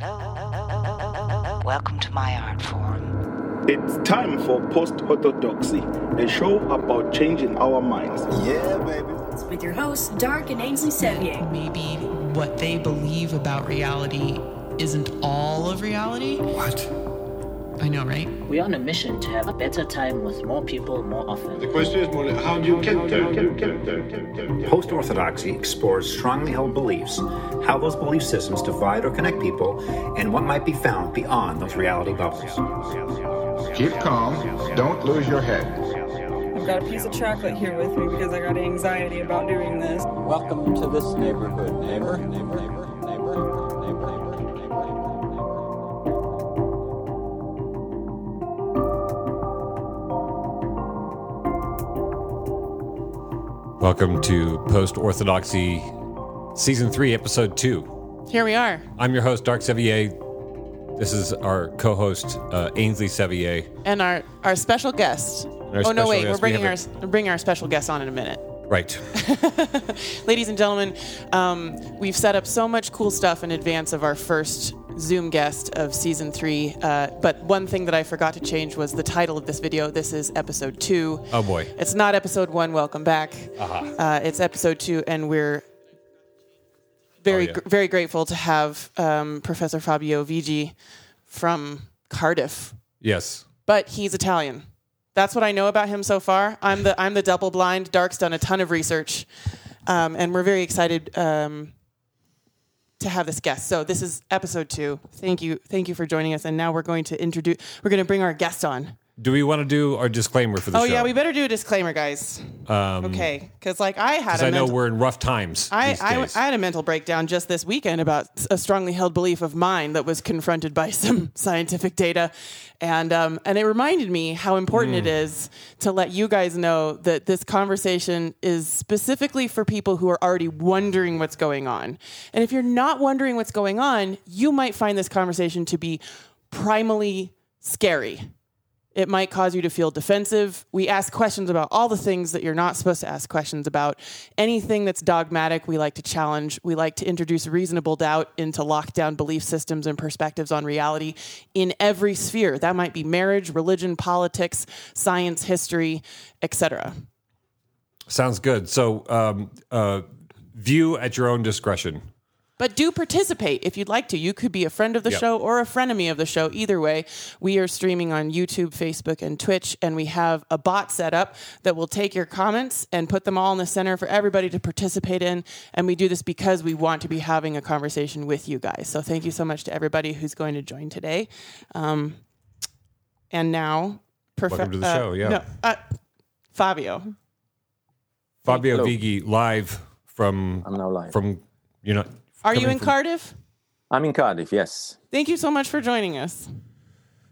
Hello. Welcome to my art form. It's time for Post Orthodoxy, a show about changing our minds. Yeah, baby. It's With your hosts, Dark and Ainsley Sevier. Maybe what they believe about reality isn't all of reality. What? I know, right? We're on a mission to have a better time with more people more often. The question is more like, how do you get there? Post orthodoxy explores strongly held beliefs, how those belief systems divide or connect people, and what might be found beyond those reality bubbles. Keep calm. Don't lose your head. I've got a piece of chocolate here with me because I got anxiety about doing this. Welcome to this neighborhood, neighbor, neighbor, neighbor, neighbor, neighbor, Welcome to Post Orthodoxy Season 3, Episode 2. Here we are. I'm your host, Dark Sevier. This is our co host, uh, Ainsley Sevier. And our, our special guest. Our oh, no, wait. guest, We're we bringing our, have we're bringing our special guest on in a minute. Right. Ladies and gentlemen, um, we've set up so much cool stuff in advance of our first Zoom guest of season three. Uh, but one thing that I forgot to change was the title of this video. This is episode two. Oh, boy. It's not episode one. Welcome back. Uh-huh. Uh, it's episode two, and we're very, Oh, yeah. gr- very grateful to have um, Professor Fabio Vighi from Cardiff. Yes. But he's Italian. That's what I know about him so far. I'm the I'm the double blind. Dark's done a ton of research, um, and we're very excited um, to have this guest. So this is episode two. Thank you, thank you for joining us. And now we're going to introduce. We're going to bring our guest on. Do we want to do our disclaimer for the oh show? yeah, we better do a disclaimer, guys. Um, Okay, because like I had Because I know mental- we're in rough times. I, these I, days. I had a mental breakdown just this weekend about a strongly held belief of mine that was confronted by some scientific data, and um, and it reminded me how important it Hmm. to let you guys know that this conversation is specifically for people who are already wondering what's going on, and if you're not wondering what's going on, you might find this conversation to be primally scary. It might cause you to feel defensive. We ask questions about all the things that you're not supposed to ask questions about. Anything that's dogmatic, we like to challenge. We like to introduce reasonable doubt into lockdown belief systems and perspectives on reality in every sphere. That might be marriage, religion, politics, science, history, etc. Sounds good. So, um, uh, view at your own discretion. But do participate if you'd like to. You could be a friend of the Yep. show or a frenemy of the show. Either way, we are streaming on YouTube, Facebook, and Twitch, and we have a bot set up that will take your comments and put them all in the center for everybody to participate in. And we do this because we want to be having a conversation with you guys. So thank you so much to everybody who's going to join today. Um, and now, profe- Welcome to the uh, show, yeah. no, uh, Fabio. Fabio Hello. Vighi live from I'm now live. from you know. Are you in from- Cardiff? I'm in Cardiff, yes. Thank you so much for joining us.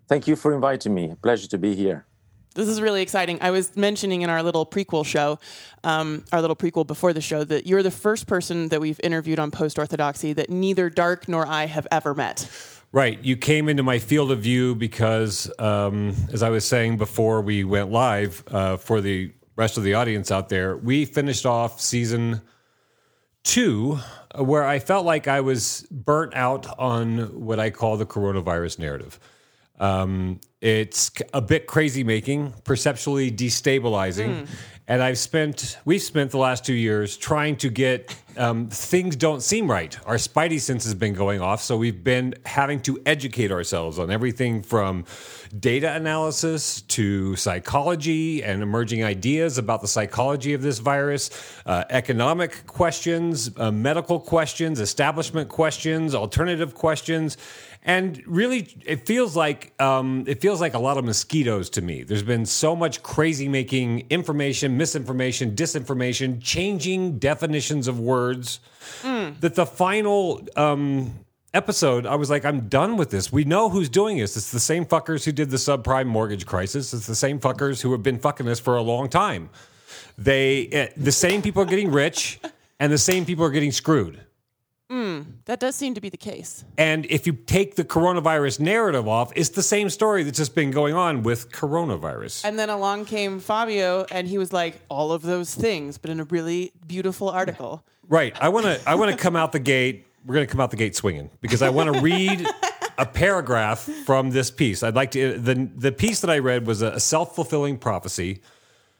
Thank you for inviting me. Pleasure to be here. This is really exciting. I was mentioning in our little prequel show, um, our little prequel before the show, that you're the first person that we've interviewed on post orthodoxy that neither Dark nor I have ever met. Right. You came into my field of view because, um, as I was saying before we went live, uh, for the rest of the audience out there, we finished off season two, where I felt like I was burnt out on what I call the coronavirus narrative. Um, it's a bit crazy making, perceptually destabilizing. And I've spent, we've spent the last two years trying to get um, things don't seem right. Our spidey sense has been going off. So we've been having to educate ourselves on everything from data analysis to psychology and emerging ideas about the psychology of this virus, uh, economic questions, uh, medical questions, establishment questions, alternative questions. And really, it feels like um, it feels like a lot of mosquitoes to me. There's been so much crazy making information, misinformation, disinformation, changing definitions of words that the final um, episode, I was like, I'm done with this. We know who's doing this. It's the same fuckers who did the subprime mortgage crisis. It's the same fuckers who have been fucking this for a long time. They, eh, the same people are getting rich, and the same people are getting screwed. Mm, that does seem to be the case. And if you take the coronavirus narrative off, it's the same story that's just been going on with coronavirus. And then along came Fabio, and he was like, all of those things, but in a really beautiful article. Right. I want to I want to come out the gate we're going to come out the gate swinging because I want to read a paragraph from this piece. I'd like to the the piece that I read was a self fulfilling prophecy,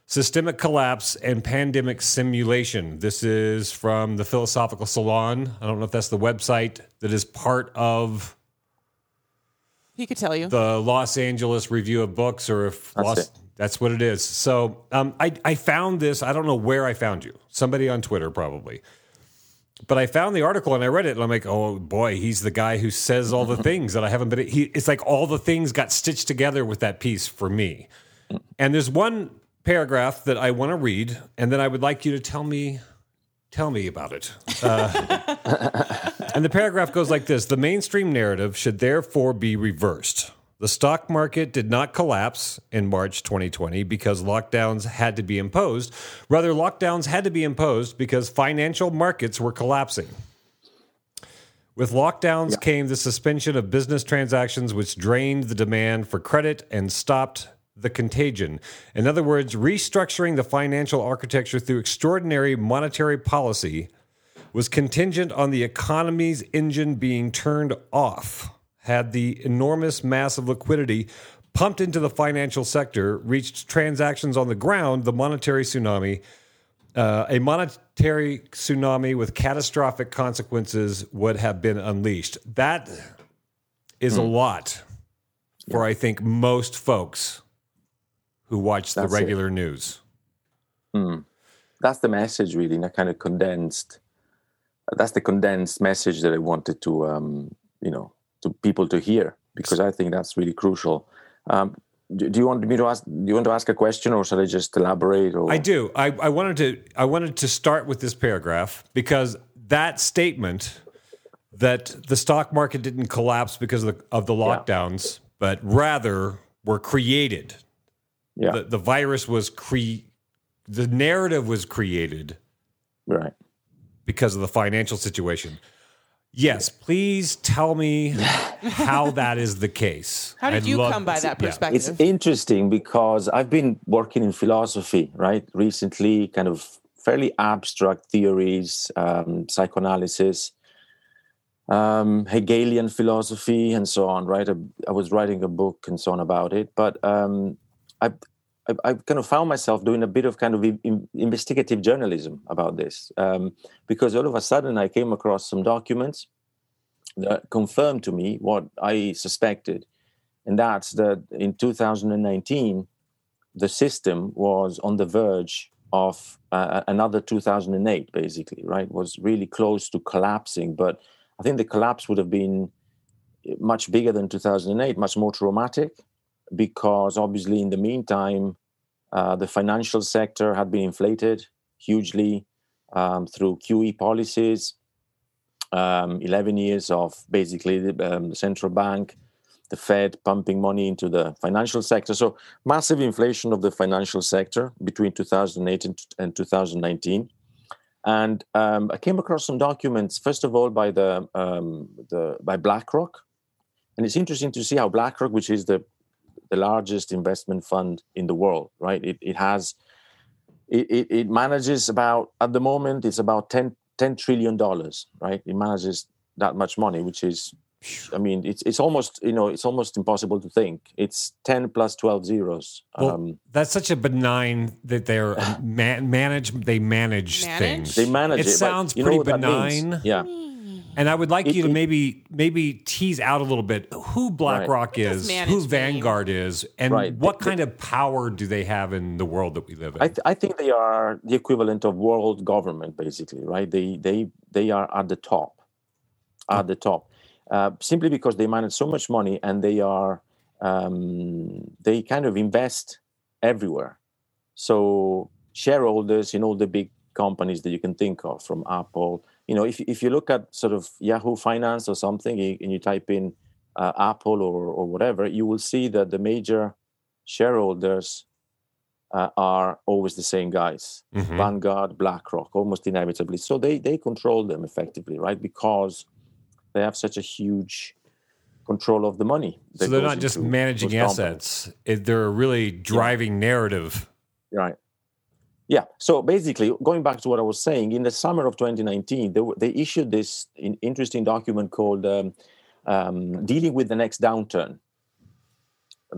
systemic collapse and pandemic simulation. This is from the Philosophical Salon. I don't know if that's the website that is part of He could tell you. the Los Angeles Review of Books, or if That's Los, it. that's what it is. So um, I, I found this. I don't know where I found you. Somebody on Twitter probably. But I found the article and I read it and I'm like, oh boy, he's the guy who says all the things that I haven't been. He, it's like all the things got stitched together with that piece for me. And there's one paragraph that I want to read, and then I would like you to tell me, tell me about it. Uh, and the paragraph goes like this: The mainstream narrative should therefore be reversed. The stock market did not collapse in March 2020 because lockdowns had to be imposed. Rather, lockdowns had to be imposed because financial markets were collapsing. With lockdowns came the suspension of business transactions, which drained the demand for credit and stopped the contagion. In other words, restructuring the financial architecture through extraordinary monetary policy was contingent on the economy's engine being turned off. Had the enormous mass of liquidity pumped into the financial sector reached transactions on the ground, the monetary tsunami, uh, a monetary tsunami with catastrophic consequences would have been unleashed. That is a lot for, I think, most folks who watch the That's it. regular news. Hmm. That's the message, really, in a kind of condensed. That's the condensed message that I wanted to, um, you know, to people to hear because I think that's really crucial. Um, do, do you want me to ask? Do you want to ask a question, or should I just elaborate? Or I do. I, I wanted to. I wanted to start with this paragraph because that statement that the stock market didn't collapse because of the, of the lockdowns, but rather were created. Yeah. The, the virus was cre. The narrative was created right because of the financial situation. Yes, please tell me how that is the case. How did I'd you love- come by that Yeah. perspective? It's interesting because I've been working in philosophy, right? Recently, kind of fairly abstract theories, um, psychoanalysis, um, Hegelian philosophy, and so on, right? I, I was writing a book and so on about it, but um, I, I, I kind of found myself doing a bit of kind of in, in- investigative journalism about this um, because all of a sudden I came across some documents that confirmed to me what I suspected. And that's that in 2019 the system was on the verge of uh, another 2008 basically right? Was really close to collapsing but i think the collapse would have been much bigger than 2008 much more traumatic because obviously in the meantime uh, the financial sector had been inflated hugely um, through qe policies um, 11 years of basically the, um, the central bank the Fed pumping money into the financial sector. So massive inflation of the financial sector between 2008 and, and 2019. And um, I came across some documents, first of all by the, um, the by BlackRock, and it's interesting to see how BlackRock, which is the the largest investment fund in the world, right? It, it has it, it, it manages about at the moment it's about 10, 10 trillion dollars, right? It manages that much money, which is I mean, it's it's almost you know it's almost impossible to think. It's ten plus twelve zeros. Well, um, that's such a benign that they're man, manage. They manage, things. They manage it, It but sounds you know pretty what that means? benign. Yeah. And I would like It- you to it- maybe maybe tease out a little bit who BlackRock is, who? Vanguard is, and Right. what The- kind of power do they have in the world that we live in? I, th- I think they are the equivalent of world government, basically, right? They they they are at the top, at the top, uh, simply because they manage so much money and they are um, they kind of invest everywhere. So shareholders in all the big companies that you can think of, from Apple, you know, if if you look at sort of Yahoo Finance or something, and you type in uh, Apple or or whatever, you will see that the major shareholders uh, are always the same guys. Mhm. vanguard blackrock almost inevitably. So they they control them effectively right? Because they have such a huge control of the money so they're not just managing assets; it, they're really driving narrative. right Yeah. So basically, going back to what I was saying, in the summer of 2019, they, they issued this interesting document called um, um, "Dealing with the Next Downturn,"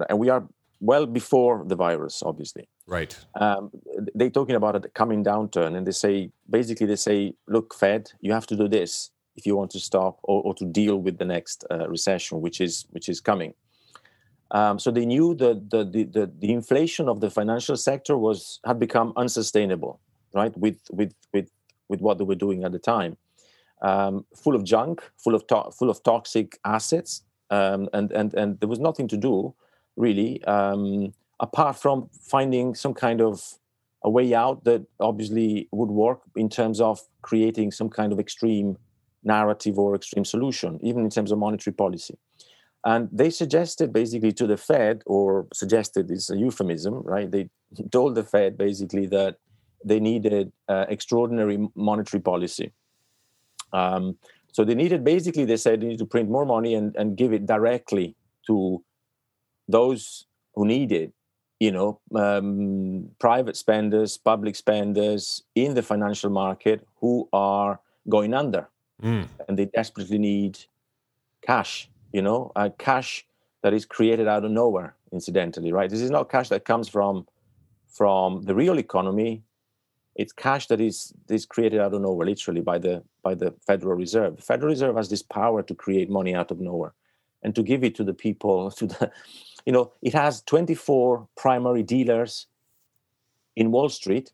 and we are well before the virus, obviously. Right. Um, they're talking about a coming downturn, and they say basically they say, "Look, Fed, you have to do this if you want to stop or, or to deal with the next uh, recession, which is which is coming." Um, so they knew that the, the, the, the, inflation of the financial sector was had become unsustainable, right? With with with with what they were doing at the time, um, full of junk, full of to- full of toxic assets, um, and and and there was nothing to do really um, apart from finding some kind of a way out that obviously would work in terms of creating some kind of extreme narrative or extreme solution, even in terms of monetary policy. And they suggested basically to the Fed, or suggested is a euphemism, right? They told the Fed basically that they needed uh, extraordinary monetary policy. Um, so they needed basically, they said, they need to print more money and, and give it directly to those who need it, you know, um, private spenders, public spenders in the financial market who are going under. Mm. And they desperately need cash you know, uh, cash that is created out of nowhere, incidentally, right? This is not cash that comes from from the real economy. It's cash that is is created out of nowhere, literally by the by the Federal Reserve. The Federal Reserve has this power to create money out of nowhere and to give it to the people. To the, you know, it has 24 primary dealers in Wall Street,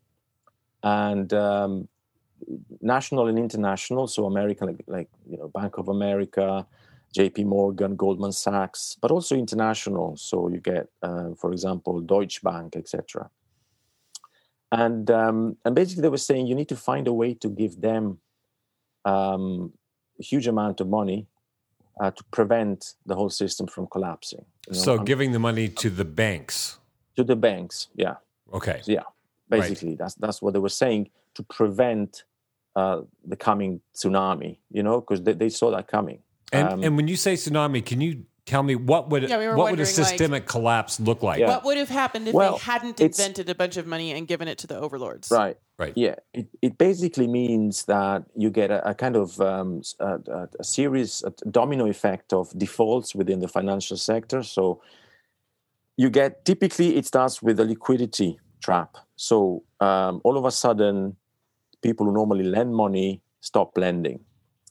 and um, national and international. So American, like, like you know, Bank of America, JP Morgan, Goldman Sachs, but also international. So you get, uh, for example, Deutsche Bank, etc. And um, and basically, they were saying you need to find a way to give them um, a huge amount of money uh, to prevent the whole system from collapsing. You know? So, giving the money to the banks. To the banks, yeah. Okay. So, yeah, basically, right. that's that's what they were saying to prevent uh, the coming tsunami. You know, because they, they saw that coming. And, um, and when you say tsunami, can you tell me what would yeah, we what would a systemic like, collapse look like? Yeah. What would have happened if well, they hadn't invented a bunch of money and given it to the overlords? Right. Right. Yeah. It, it basically means that you get a, a kind of um, a, a, series, a domino effect of defaults within the financial sector. So you get typically it starts with a liquidity trap. So um, all of a sudden, people who normally lend money stop lending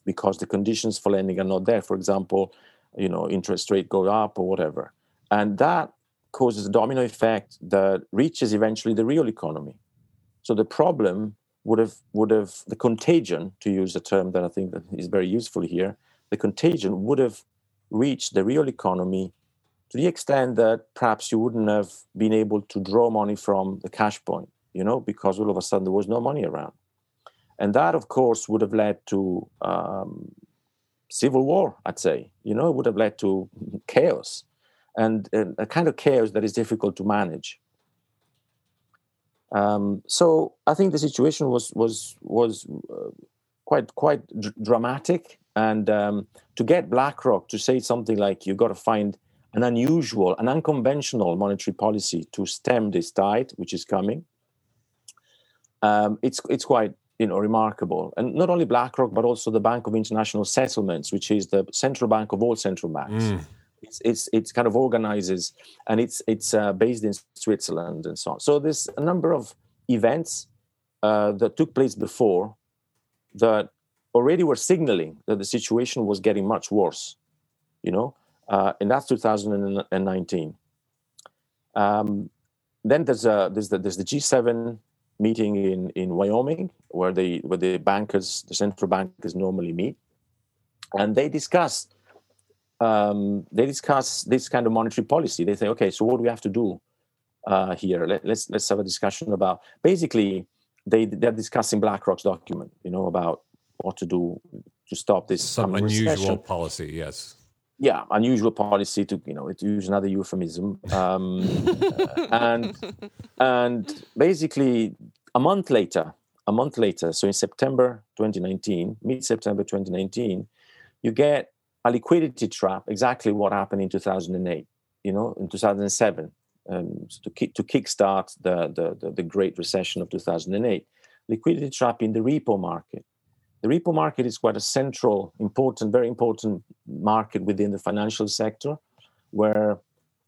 because the conditions for lending are not there. For example, you know, interest rate go up or whatever. And that causes a domino effect that reaches eventually the real economy. So the problem would have would have the contagion, to use a term that I think that is very useful here, the contagion would have reached the real economy to the extent that perhaps you wouldn't have been able to draw money from the cash point, you know, because all of a sudden there was no money around. And that, of course, would have led to um, civil war, I'd say. You know, it would have led to chaos and, a kind of chaos that is difficult to manage. Um, so I think the situation was was was uh, quite quite d- dramatic, and um, to get BlackRock to say something like "you've got to find an unusual, an unconventional monetary policy to stem this tide, which is coming," um, it's it's quite you know remarkable. And not only blackrock but also the bank of international settlements which is the central bank of all central banks. Mm. it's, it's it's kind of organizes and it's it's uh, based in switzerland and so on. So there's a number of events uh, that took place before that already were signaling that the situation was getting much worse you know uh, and that's 2019 um, then there's a there's the, there's the g7 meeting in, in Wyoming where the where the bankers, the central bankers normally meet, and they discuss um, they discuss this kind of monetary policy. They say, okay, so what do we have to do uh, here? Let, us let's, let's have a discussion about. Basically, they they're discussing BlackRock's document, you know, about what to do to stop this some unusual recession. policy. Yes. Yeah, unusual policy to you know to use another euphemism, um, and and basically a month later, a month later, so in September 2019, mid September 2019, you get a liquidity trap, exactly what happened in 2008, you know, in 2007. um, to kick to kickstart the, the, the the Great Recession of 2008. Liquidity trap in the repo market. The repo market is quite a central, important, very important market within the financial sector, where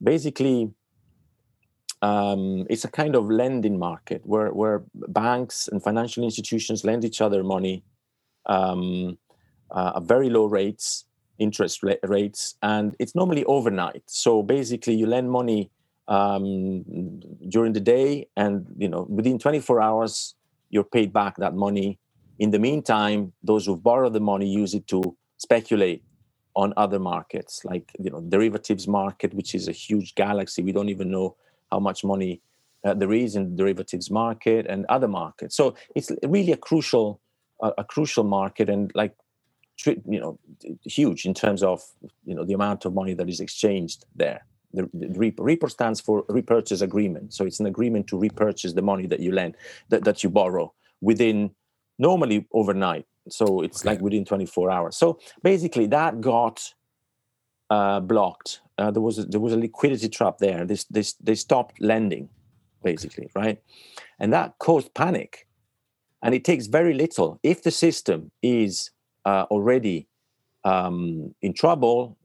basically um, it's a kind of lending market where, where banks and financial institutions lend each other money um, uh, at very low rates, interest ra- rates, and it's normally overnight. So basically, you lend money um, during the day, and you know within 24 hours, you're paid back that money. In the meantime, those who've borrowed the money use it to speculate on other markets, like you know derivatives market, which is a huge galaxy. We don't even know how much money uh, there is in the derivatives market and other markets. So it's really a crucial a, a crucial market and like you know huge in terms of you know the amount of money that is exchanged there. The, the repo, repo stands for repurchase agreement. So it's an agreement to repurchase the money that you lend that, that you borrow within normally overnight. So it's okay. like within 24 hours. So basically that got uh, blocked. Uh, there was a, there was a liquidity trap there. This this they stopped lending, basically, right, and that caused panic. And it takes very little if the system is uh, already um, in trouble.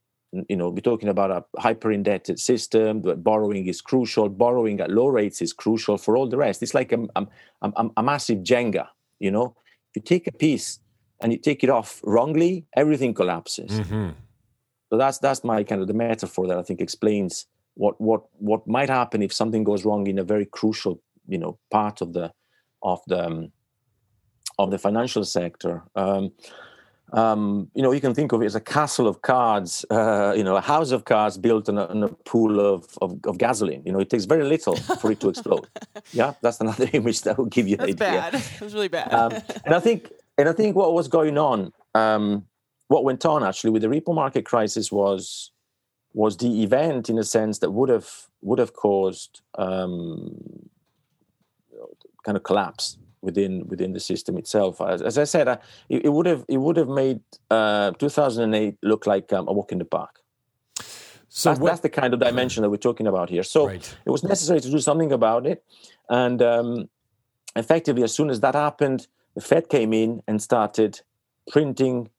You know, we're talking about a hyper indebted system. But borrowing is crucial. Borrowing at low rates is crucial for all the rest. It's like a, a, a, a massive Jenga. You know, if you take a piece and you take it off wrongly, everything collapses. Mm-hmm. So that's that's my kind of the metaphor that I think explains what what what might happen if something goes wrong in a very crucial you know part of the of the um, of the financial sector. Um, um, you know, you can think of it as a castle of cards, uh, you know, a house of cards built on a, on a pool of, of, of, gasoline. You know, it takes very little for it to explode. yeah, that's another image that will give you that's the idea. bad. It was really bad. Um, and I think, and I think what was going on um, what went on actually with the repo market crisis was was the event in a sense that would have would have caused um, kind of collapse within within the system itself. As, as I said, uh, it, it, would have it would have made uh, 2008 look like um, a walk in the park. So that's, what, that's, the kind of dimension that we're talking about here. So right. it was necessary to do something about it, and um, effectively, as soon as that happened, the Fed came in and started printing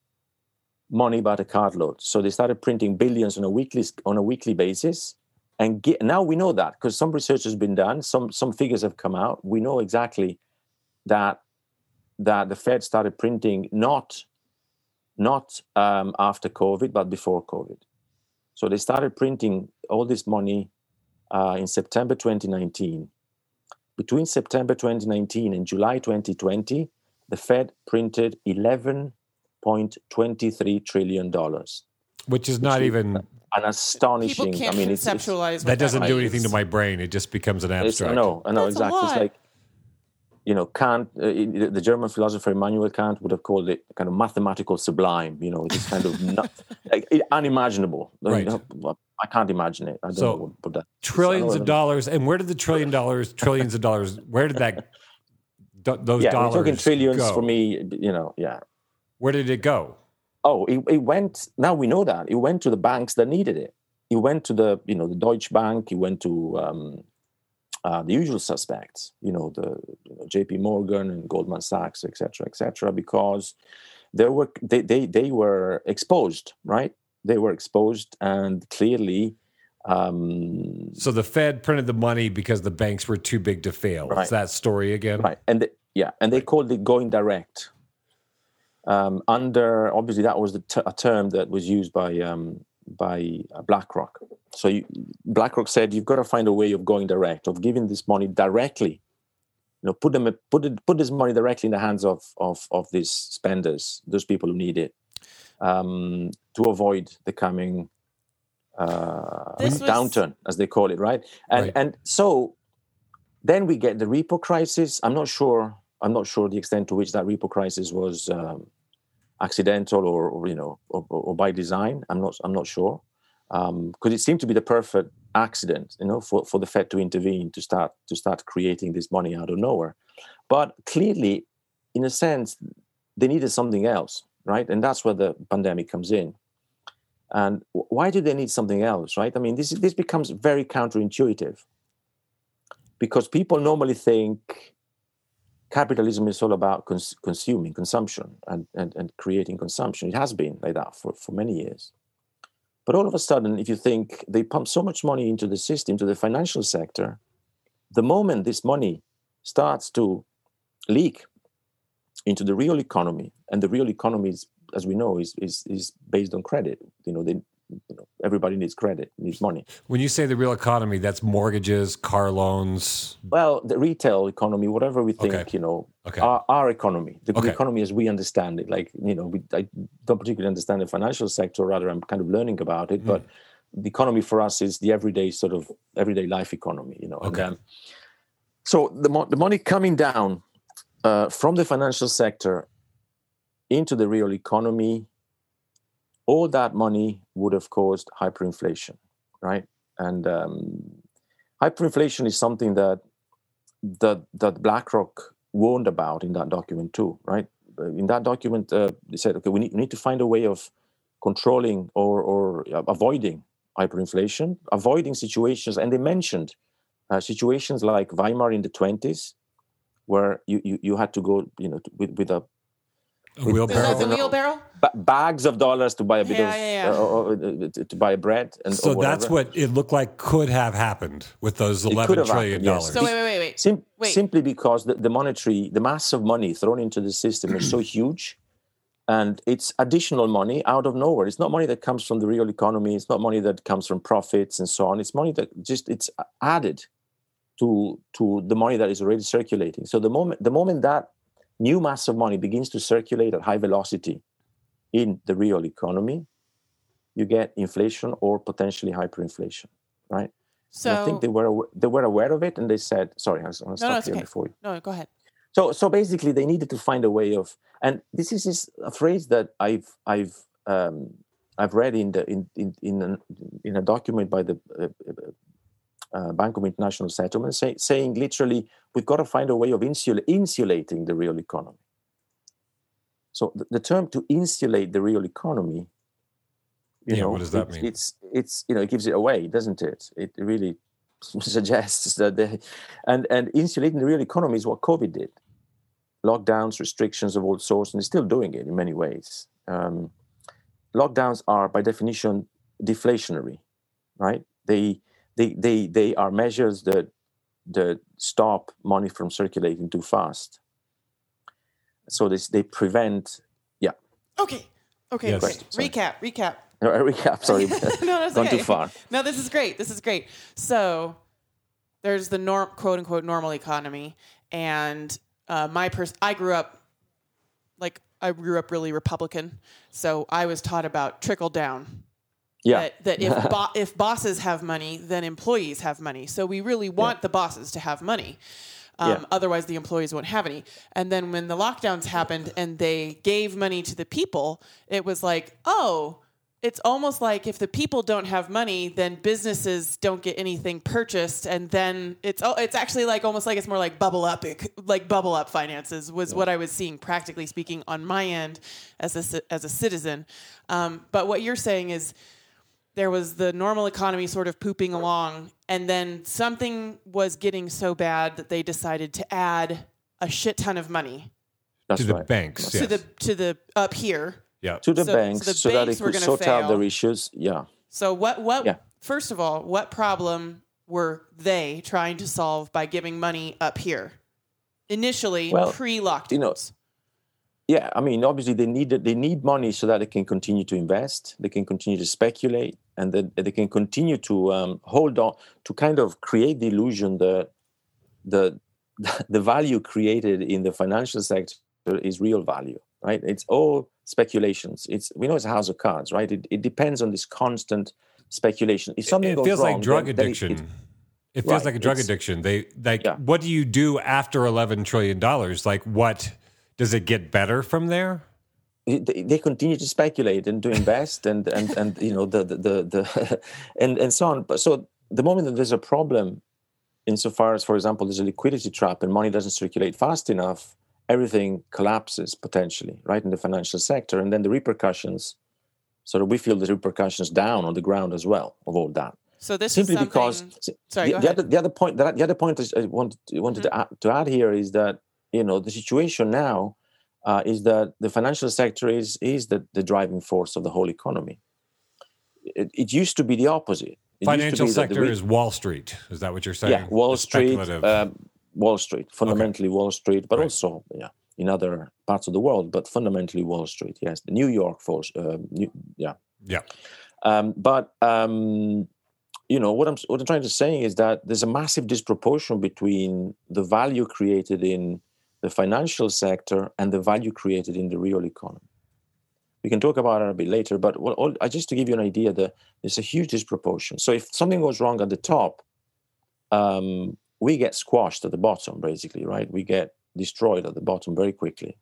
money by the cartload. So they started printing billions on a weekly on a weekly basis. And get, now we know that because some research has been done, some some figures have come out. We know exactly that that the Fed started printing not not um, after COVID, but before COVID. So they started printing all this money uh, in September 2019. Between September 2019 and July 2020, the Fed printed 11 $1.23 trillion. Which is not which even an astonishing. People can't I mean, conceptualize it's, that doesn't do anything to my brain. It just becomes an abstract. I know, I know That's exactly. It's like you know, Kant, uh, the German philosopher Immanuel Kant would have called it kind of mathematical sublime. You know, it's kind of not, like, unimaginable. Right. Know, I can't imagine it. I don't so, know what, that. Trillions of dollars, and where did the trillion dollars, trillions of dollars, where did that? those yeah, dollars. Talking trillions go? for me. You know, yeah. Where did it go? Oh, it, it went. Now we know that it went to the banks that needed it. It went to the you know the Deutsche Bank. It went to um, uh, the usual suspects. You know the you know, J.P. Morgan and Goldman Sachs, etc., etc. because they were they, they they were exposed, right? They were exposed, and clearly. Um, so the Fed printed the money because the banks were too big to fail. Right. Is that story again? Right, and the, yeah, and they called it going direct um, under obviously that was t- a term that was used by um, by uh, BlackRock. So you, BlackRock said you've got to find a way of going direct, of giving this money directly. You know, put them put it, put this money directly in the hands of of of these spenders, those people who need it, um, to avoid the coming uh, was... downturn, as they call it, right? And right. and so then we get the repo crisis. I'm not sure I'm not sure the extent to which that repo crisis was um, accidental or, or, you know or, or, by design. I'm not I'm not sure because um, it seemed to be the perfect accident, you know, for, for the Fed to intervene to start to start creating this money out of nowhere. But clearly, in a sense, they needed something else, right? And that's where the pandemic comes in. And why do they need something else, right? I mean, this this becomes very counterintuitive because people normally think capitalism is all about cons- consuming, consumption, and, and, and creating consumption. It has been like that for, for many years. But all of a sudden, if you think they pump so much money into the system, to the financial sector, the moment this money starts to leak into the real economy, and the real economy, is, as we know, is, is, is based on credit. You know, they, you know, everybody needs credit, needs money. When you say the real economy, that's mortgages, car loans. Well, the retail economy, whatever we think, Okay. you know, Okay. our, our economy, the, Okay. economy as we understand it. Like, you know, we, I don't particularly understand the financial sector, rather, I'm kind of learning about it. But the economy for us is the everyday sort of everyday life economy, you know. And, Okay. um, so the, mo- the money coming down uh, from the financial sector into the real economy, all that money would have caused hyperinflation, right? And um, hyperinflation is something that that that BlackRock warned about in that document too, right? Uh, In that document, uh, they said, okay, we need, we need to find a way of controlling or or uh, avoiding hyperinflation, avoiding situations, and they mentioned uh, situations like Weimar in the twenties, where you, you you had to go, you know, with with a A with- wheelbarrow. the wheelbarrow? Ba- bags of dollars to buy a bit Yeah, of yeah, yeah. uh, uh, to, to buy bread and So that's what it looked like could have happened with those 11 trillion happened, yes. dollars. So wait, wait, wait, wait. Sim- Wait. Simply because the, the monetary, the mass of money thrown into the system is so huge, and it's additional money out of nowhere. It's not money that comes from the real economy. It's not money that comes from profits and so on. It's money that just it's added to to the money that is already circulating. So the moment the moment that new mass of money begins to circulate at high velocity in the real economy, you get inflation or potentially hyperinflation, right? So And I think they were they were aware of it, and they said, "Sorry, I was going to no, no, stop it's here okay. before you." No, go ahead. So, so basically, they needed to find a way of, and this is, a phrase that I've I've um, I've read in the in in in, an, in a document by the uh, uh, Bank of International Settlement, say, saying literally, we've got to find a way of insul- insulating the real economy. So, the, the term to insulate the real economy, you Yeah, know, what does that it's, mean? It's it's you know, it gives it away, doesn't it? It really suggests that the and and insulating the real economy is what COVID did. Lockdowns, restrictions of all sorts, and they're still doing it in many ways. Um, lockdowns are, by definition, deflationary, right? They they they they are measures that that stop money from circulating too fast. So this they prevent. Yeah, Okay. Okay, Yes. great. Sorry. Recap, recap. a recap. Sorry, no, that's gone okay. too far. No, this is great. This is great. So there's the norm, quote unquote, normal economy, and uh, my person. I grew up like I grew up really Republican, so I was taught about trickle down. Yeah, That, that if bo- if bosses have money, then employees have money. So we really want the bosses to have money. Um, Yeah. Otherwise, the employees won't have any. And then when the lockdowns happened and they gave money to the people, it was like, oh, it's almost like if the people don't have money, then businesses don't get anything purchased, and then it's oh, it's actually like almost like it's more like bubble up, like bubble up finances was what I was seeing, practically speaking, on my end as a as a citizen. Um, but what you're saying is there was the normal economy sort of pooping along, and then something was getting so bad that they decided to add a shit ton of money that's to the right. banks. to yes. the to the up here. yeah. To the So- so banks, the so, that banks it were could gonna sort out fail. their issues. Yeah. So what what Yeah. first of all, what problem were they trying to solve by giving money up here? Initially, Well, pre-lockdowns. you know, Yeah, I mean, obviously they need they need money so that they can continue to invest, they can continue to speculate, and that they can continue to um, hold on to kind of create the illusion that the the value created in the financial sector is real value, right? It's all speculations. It's we know it's a house of cards, right? It, it depends on this constant speculation. If something it feels wrong, like drug then- then it- addiction. it- feels Right, like a drug addiction. They like Yeah. what do you do after eleven trillion dollars? Like what does it get better from there? They, they continue to speculate and to invest and and and you know the the the, the and and so on. But so the moment that there's a problem insofar as for example there's a liquidity trap and money doesn't circulate fast enough everything collapses potentially right in the financial sector. And then the repercussions So of we feel the repercussions down on the ground as well of all that. So this simply something, because Sorry, the, the other the other point that the other point I wanted wanted to, mm-hmm. add, to add here is that you know the situation now uh, is that the financial sector is is the, the driving force of the whole economy. It, it used to be the opposite. It Financial sector re- is Wall Street. Is that what you're saying? yeah, Wall The Street, um, Wall Street, fundamentally Wall Street, but also yeah, in other parts of the world, but fundamentally Wall Street. Yes, the New York force. Uh, New, yeah, yeah. um, but um, you know what I'm what I'm trying to say is that there's a massive disproportion between the value created in the financial sector and the value created in the real economy. We can talk about it a bit later, but all, just to give you an idea, that there's a huge disproportion. So if something goes wrong at the top, um, we get squashed at the bottom, basically, right? We get destroyed at the bottom very quickly.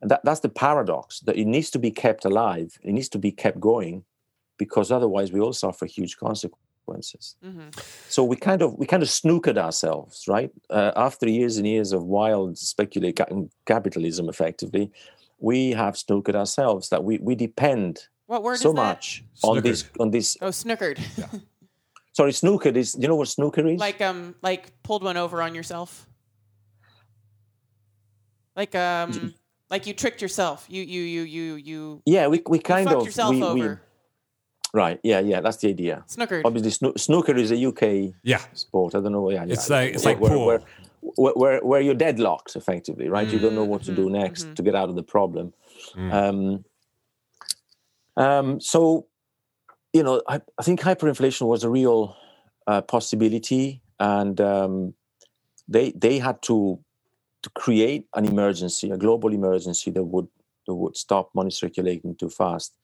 And that, that's the paradox that it needs to be kept alive, it needs to be kept going, because otherwise we all suffer huge consequences. So we kind of we kind of snookered ourselves, right? Uh, after years and years of wild speculate capitalism, effectively, we have snookered ourselves that we we depend What word so is that? much on this on this. Oh, snookered. Sorry, snookered is. You know what snooker is? like um, like pulled one over on yourself. Like um, like you tricked yourself. You you you you you. yeah, we we kind fucked of yourself we, we over. Right. Yeah, yeah, that's the idea. Snooker. Obviously, snoo- snooker is a UK yeah sport. I don't know. Yeah, It's yeah, like- it's where, like where, pool. Where, where, where, where you're deadlocked, effectively, right? You don't know what to do Mm-hmm. next to get out of the problem. Mm. Um, um, so, you know, I, I think hyperinflation was a real uh, possibility, and um, they they had to to create an emergency, a global emergency that would that would stop money circulating too fast.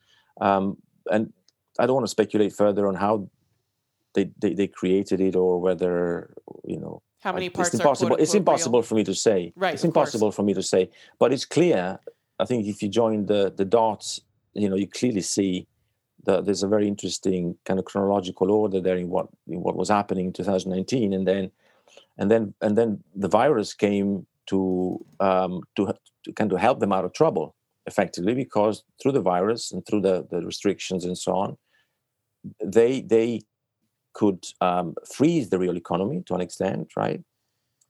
Um, and I don't want to speculate further on how they, they, they created it or whether you know How many it's parts are impossible. it's impossible real? for me to say. Right, It's of course. impossible for me to say. But it's clear. I think if you join the the dots, you know, you clearly see that there's a very interesting kind of chronological order there in what in what was happening in 2019, and then and then and then the virus came to um, to, to kind of help them out of trouble effectively because through the virus and through the, the restrictions and so on, they they could um, freeze the real economy to an extent, right?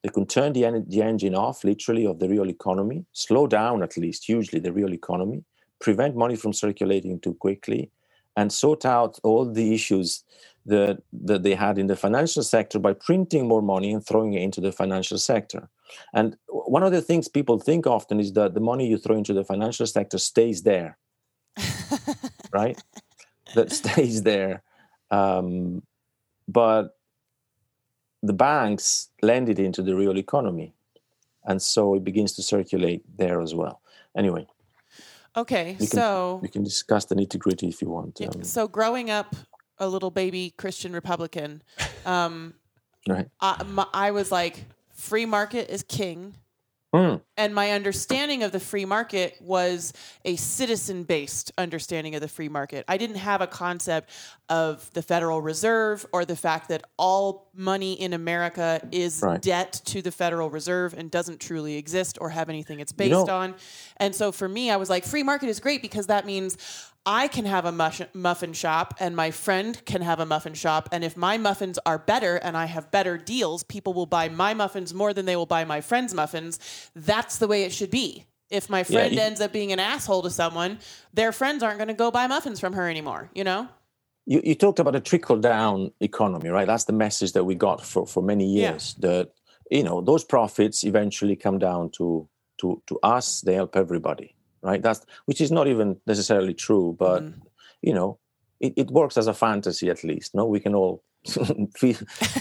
They could turn the, en- the engine off, literally, of the real economy, slow down at least hugely the real economy, prevent money from circulating too quickly, and sort out all the issues that, that they had in the financial sector by printing more money and throwing it into the financial sector. And one of the things people think often is that the money you throw into the financial sector stays there, right? That stays there. Um, but the banks lend it into the real economy. And so it begins to circulate there as well. Anyway, Okay, we can, so we can discuss the nitty gritty if you want. Um, so growing up a little baby Christian Republican, um, right. I, my, I was like, free market is king. Mm. And my understanding of the free market was a citizen based understanding of the free market. I didn't have a concept of the Federal Reserve or the fact that all money in America is Right. debt to the Federal Reserve and doesn't truly exist or have anything it's You based know- on. And so for me, I was like, free market is great because that means I can have a muffin shop and my friend can have a muffin shop. And if my muffins are better and I have better deals, people will buy my muffins more than they will buy my friend's muffins. That's the way it should be. If my friend you- ends up being an asshole to someone, their friends aren't going to go buy muffins from her anymore, you know? You, you talked about a trickle down economy, right? That's the message that we got for, for many Yeah. years. That you know those profits eventually come down to to to us. They help everybody, right? That's which is not even necessarily true, but Mm-hmm. you know it, it works as a fantasy at least. No, we can all feel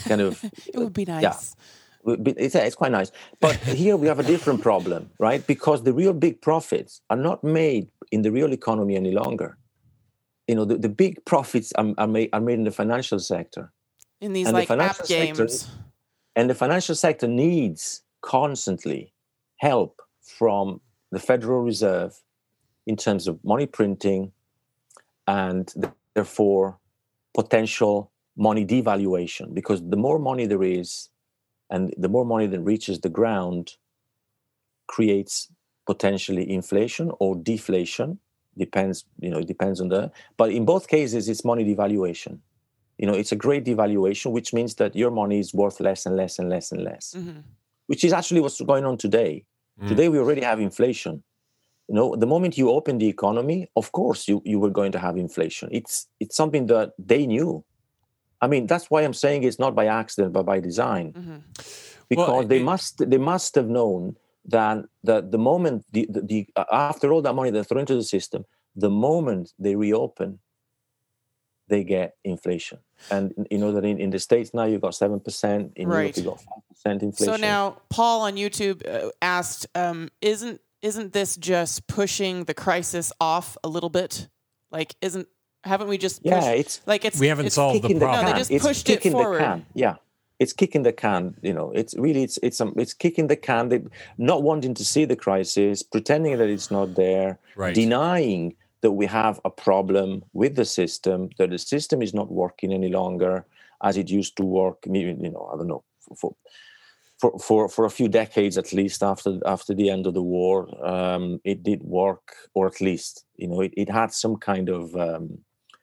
kind of It would be nice. yeah. It's, it's quite nice. But here we have a different problem, right? Because the real big profits are not made in the real economy any longer. You know, the, the big profits are, are, made, are made in the financial sector. In these And the like financial app sector- games. And the financial sector needs constantly help from the Federal Reserve in terms of money printing and therefore potential money devaluation. Because the more money there is and the more money that reaches the ground creates potentially inflation or deflation depends you know it depends on the but in both cases it's money devaluation You know, it's a great devaluation, which means that your money is worth less and less and less and less, Mm-hmm. which is actually what's going on today. Mm. Today we already have inflation. You know, the moment you open the economy, of course you you were going to have inflation. It's it's something that they knew. I mean, that's why I'm saying it's not by accident, but by design, Mm-hmm. because Well, they it- must they must have known that that the moment the, the, the uh, after all that money they throw into the system, the moment they reopen, they get inflation. And you know that in, in the states now you've got seven percent, in Right. Europe you got five percent inflation. So now Paul on YouTube uh, asked, um, "Isn't isn't this just pushing the crisis off a little bit? Like, isn't haven't we just Yeah, it's- like it's We haven't it's solved the kicking the problem. No, can. they just it's pushed it forward. the can. Yeah, it's kicking the can. You know, it's really it's it's um, it's kicking the can. They not wanting to see the crisis, pretending that it's not there, Right. denying that we have a problem with the system, that the system is not working any longer as it used to work. You know, I don't know for. For, for, for a few decades at least after after the end of the war um, it did work or at least you know it, it had some kind of um,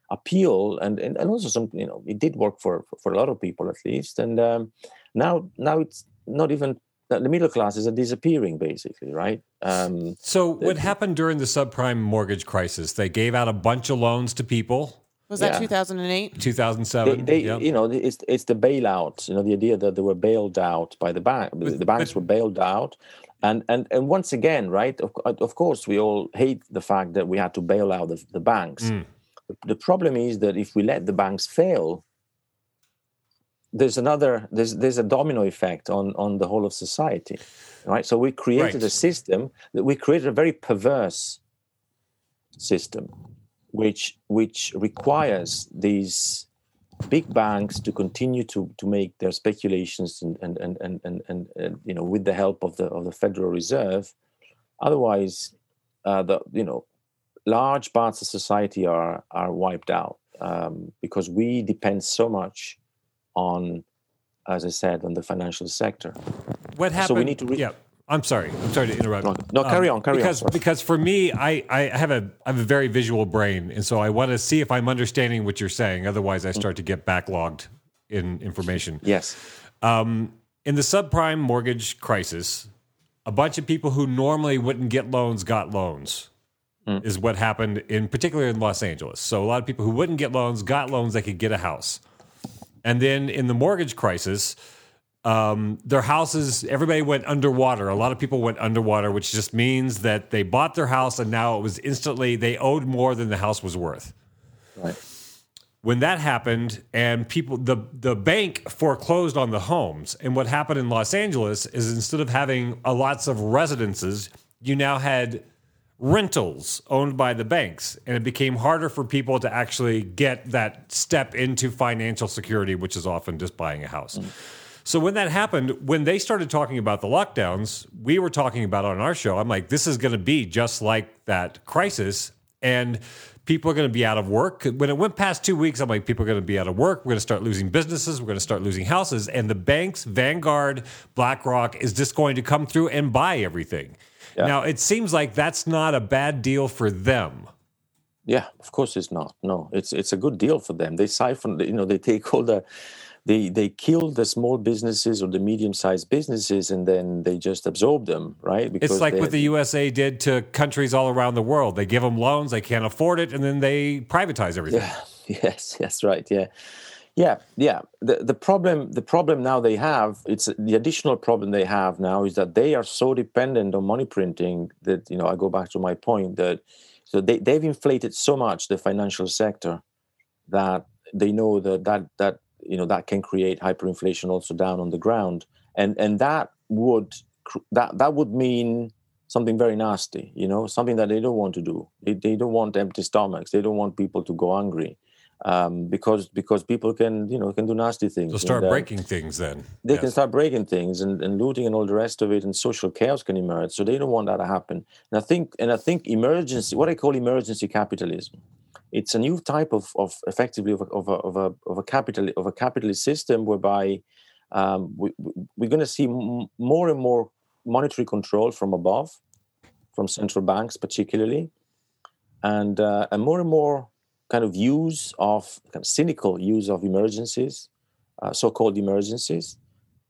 appeal and, and and also some you know it did work for for a lot of people at least and um, now now it's not even the middle classes are disappearing basically right um, So what happened during the subprime mortgage crisis? They gave out a bunch of loans to people. Was that 2008? they, 2007. they yeah. you know it's it's the bailout you know the idea that they were bailed out by the bank the, But- the banks but- were bailed out and and and once again right of, of course we all hate the fact that we had to bail out the, the banks Mm. the, the problem is that if we let the banks fail there's another there's there's a domino effect on on the whole of society right so we created Right. a system that we created a very perverse system which which requires these big banks to continue to to make their speculations and and and and, and, and, and you know with the help of the of the federal reserve otherwise uh, the you know large parts of society are are wiped out um, because we depend so much on as i said on the financial sector What happened? So we need to re- yeah. I'm sorry. I'm sorry to interrupt. Um, No, no, carry on, carry on, because, sorry. Because for me, I, I have a I have a very visual brain, and so I want to see if I'm understanding what you're saying. Otherwise, I start to get backlogged in information. yes Um, in the subprime mortgage crisis, a bunch of people who normally wouldn't get loans got loans. Is what happened in particular in Los Angeles. So a lot of people who wouldn't get loans got loans. They could get a house, and then in the mortgage crisis, um, their houses everybody went underwater. A lot of people went underwater, which just means that they bought their house and now it was instantly they owed more than the house was worth. Right. When that happened and people the the bank foreclosed on the homes. And what happened in Los Angeles is instead of having a lots of residences you now had rentals owned by the banks and it became harder for people to actually get that step into financial security which is often just buying a house mm. so when that happened, when they started talking about the lockdowns, we were talking about on our show. I'm like, this is going to be just like that crisis, and people are going to be out of work. When it went past two weeks, I'm like, people are going to be out of work. We're going to start losing businesses. We're going to start losing houses, and the banks, Vanguard, BlackRock, is just going to come through and buy everything. Now it seems like that's not a bad deal for them. Yeah, of course it's not. No, it's it's a good deal for them. They siphon, you know, they take all the, they they kill the small businesses or the medium-sized businesses, and then they just absorb them, right? It's like what the USA did to countries all around the world. They give them loans, they can't afford it, and then they privatize everything. Yeah. Yes. Yes. Right. Yeah. Yeah. Yeah. The the problem the problem now they have it's the additional problem they have now is that they are so dependent on money printing that you know I go back to my point that so they they've inflated so much the financial sector that they know that that that you know that can create hyperinflation also down on the ground and and that would that that would mean something very nasty you know something that they don't want to do they, they don't want empty stomachs they don't want people to go hungry um, because because people can you know can do nasty things They'll start and, uh, breaking things then. they Yes. can start breaking things and, and looting and all the rest of it and social chaos can emerge so they don't want that to happen and i think and i think emergency what i call emergency capitalism it's a new type of, of effectively of a, of a, of a, of a capital of a capitalist system whereby um, we, we- we're going to see m- more and more monetary control from above from central banks particularly and uh, and more and more kind of use of kind of cynical use of emergencies, uh, so-called emergencies,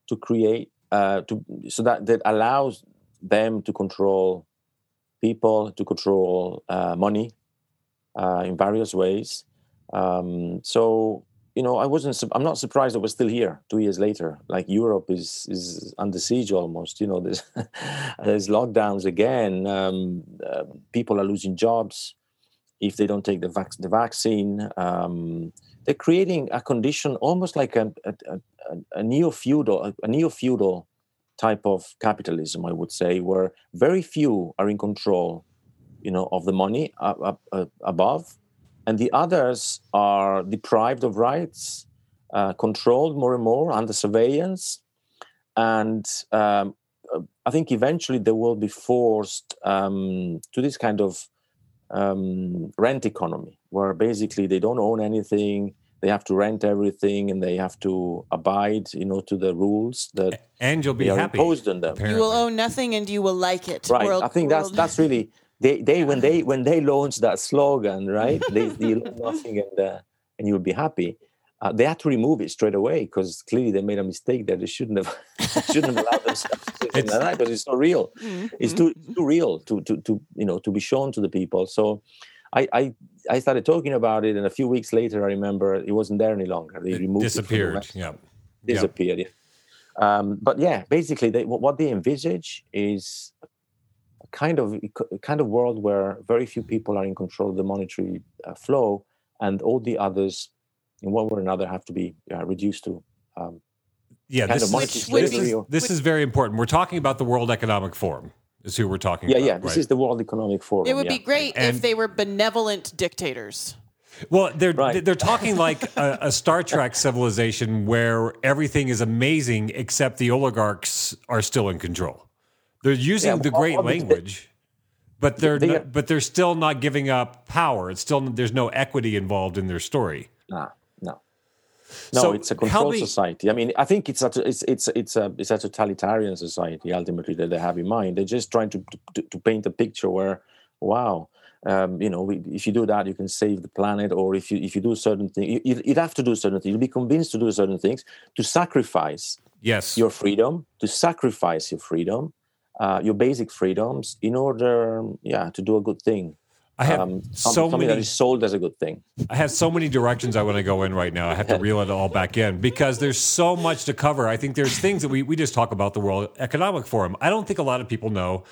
to create uh, to so that that allows them to control people, to control uh, money uh, in various ways. Um, so you know, I wasn't. I'm not surprised that we're still here two years later. Like Europe is is under siege almost. You know, there's there's lockdowns again. Um, uh, people are losing jobs if they don't take the, vac- the vaccine. Um, they're creating a condition almost like a, a, a, neo feudal a neo feudal type of capitalism, I would say, where very few are in control, you know, of the money up, up, above, and the others are deprived of rights, uh, controlled more and more under surveillance, and um, I think eventually they will be forced um, to this kind of um, rent economy, where basically they don't own anything they have to rent everything and they have to abide you know to the rules that and you'll be happy imposed on them apparently. you will own nothing and you will like it right world, i think world. that's that's really they they when they when they launched that slogan right they, they own nothing and uh, and you'll be happy uh, they had to remove it straight away because clearly they made a mistake that they shouldn't have shouldn't have allowed themselves to say that because it's not real mm-hmm. it's too too real to to to you know to be shown to the people so I, I I started talking about it, and a few weeks later, I remember it wasn't there any longer. They it removed disappeared. it. Yeah, disappeared. Yeah. Um, but yeah, basically, they, what they envisage is a kind of a kind of world where very few people are in control of the monetary uh, flow, and all the others, in one way or another, have to be uh, reduced to. Um, yeah, this, which, which is, this is very important. We're talking about the World Economic Forum is who we're talking yeah, about. Yeah, yeah. This right? is the World Economic Forum. It would yeah. be great and, if they were benevolent dictators. Well, they're right. they're talking like a, a, Star Trek civilization where everything is amazing except the oligarchs are still in control. They're using yeah, the great language, they, but they're they, not, but they're still not giving up power. It's still there's no equity involved in their story. Nah, no. So it's a control me, society. I mean, I think it's a, it's it's it's a it's a totalitarian society ultimately that they have in mind. They're just trying to to, to paint a picture where, wow, um, you know, we, if you do that, you can save the planet, or if you if you do certain things, you, would have to do certain things. You'll be convinced to do certain things to sacrifice yes your freedom, to sacrifice your freedom, uh, your basic freedoms in order, yeah, to do a good thing. I have um, so something many, that is sold as a good thing. I have so many directions I want to go in right now. I have to reel it all back in because there's so much to cover. I think there's things that we, we just talk about the World Economic Forum. I don't think a lot of people know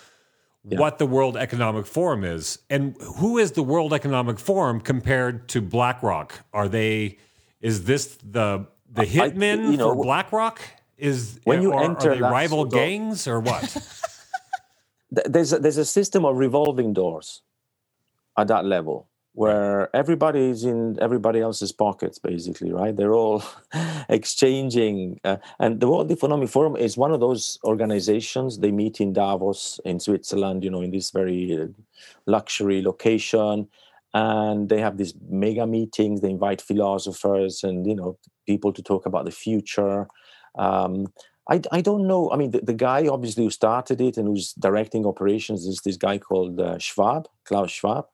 yeah. what the World Economic Forum is and who is the World Economic Forum compared to BlackRock. Are they? Is this the the hitmen I, you know, for BlackRock? Is when you or, enter are they rival gangs or what? there's a, there's a system of revolving doors at that level where everybody is in everybody else's pockets basically right? They're all exchanging uh, and the world economic forum is one of those organizations. They meet in davos in switzerland you know in this very uh, luxury location and they have these mega meetings. They invite philosophers and you know people to talk about the future. Um, I, I don't know. I mean, the, the guy obviously who started it and who's directing operations is this guy called uh, Schwab, Klaus Schwab.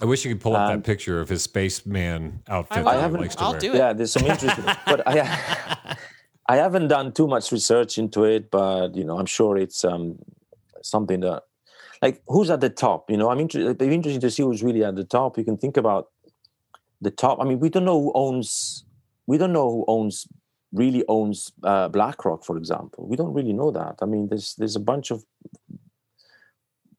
I wish you could pull up um, that picture of his spaceman outfit. I, haven't. I'll wear. do it. Yeah, there's some interesting, but I, I haven't done too much research into it. But you know, I'm sure it's um, something that, like, who's at the top? You know, I'm interested. It'd be interesting to see who's really at the top. You can think about the top. I mean, we don't know who owns. We don't know who owns really owns uh, BlackRock, for example. We don't really know that. I mean, there's there's a bunch of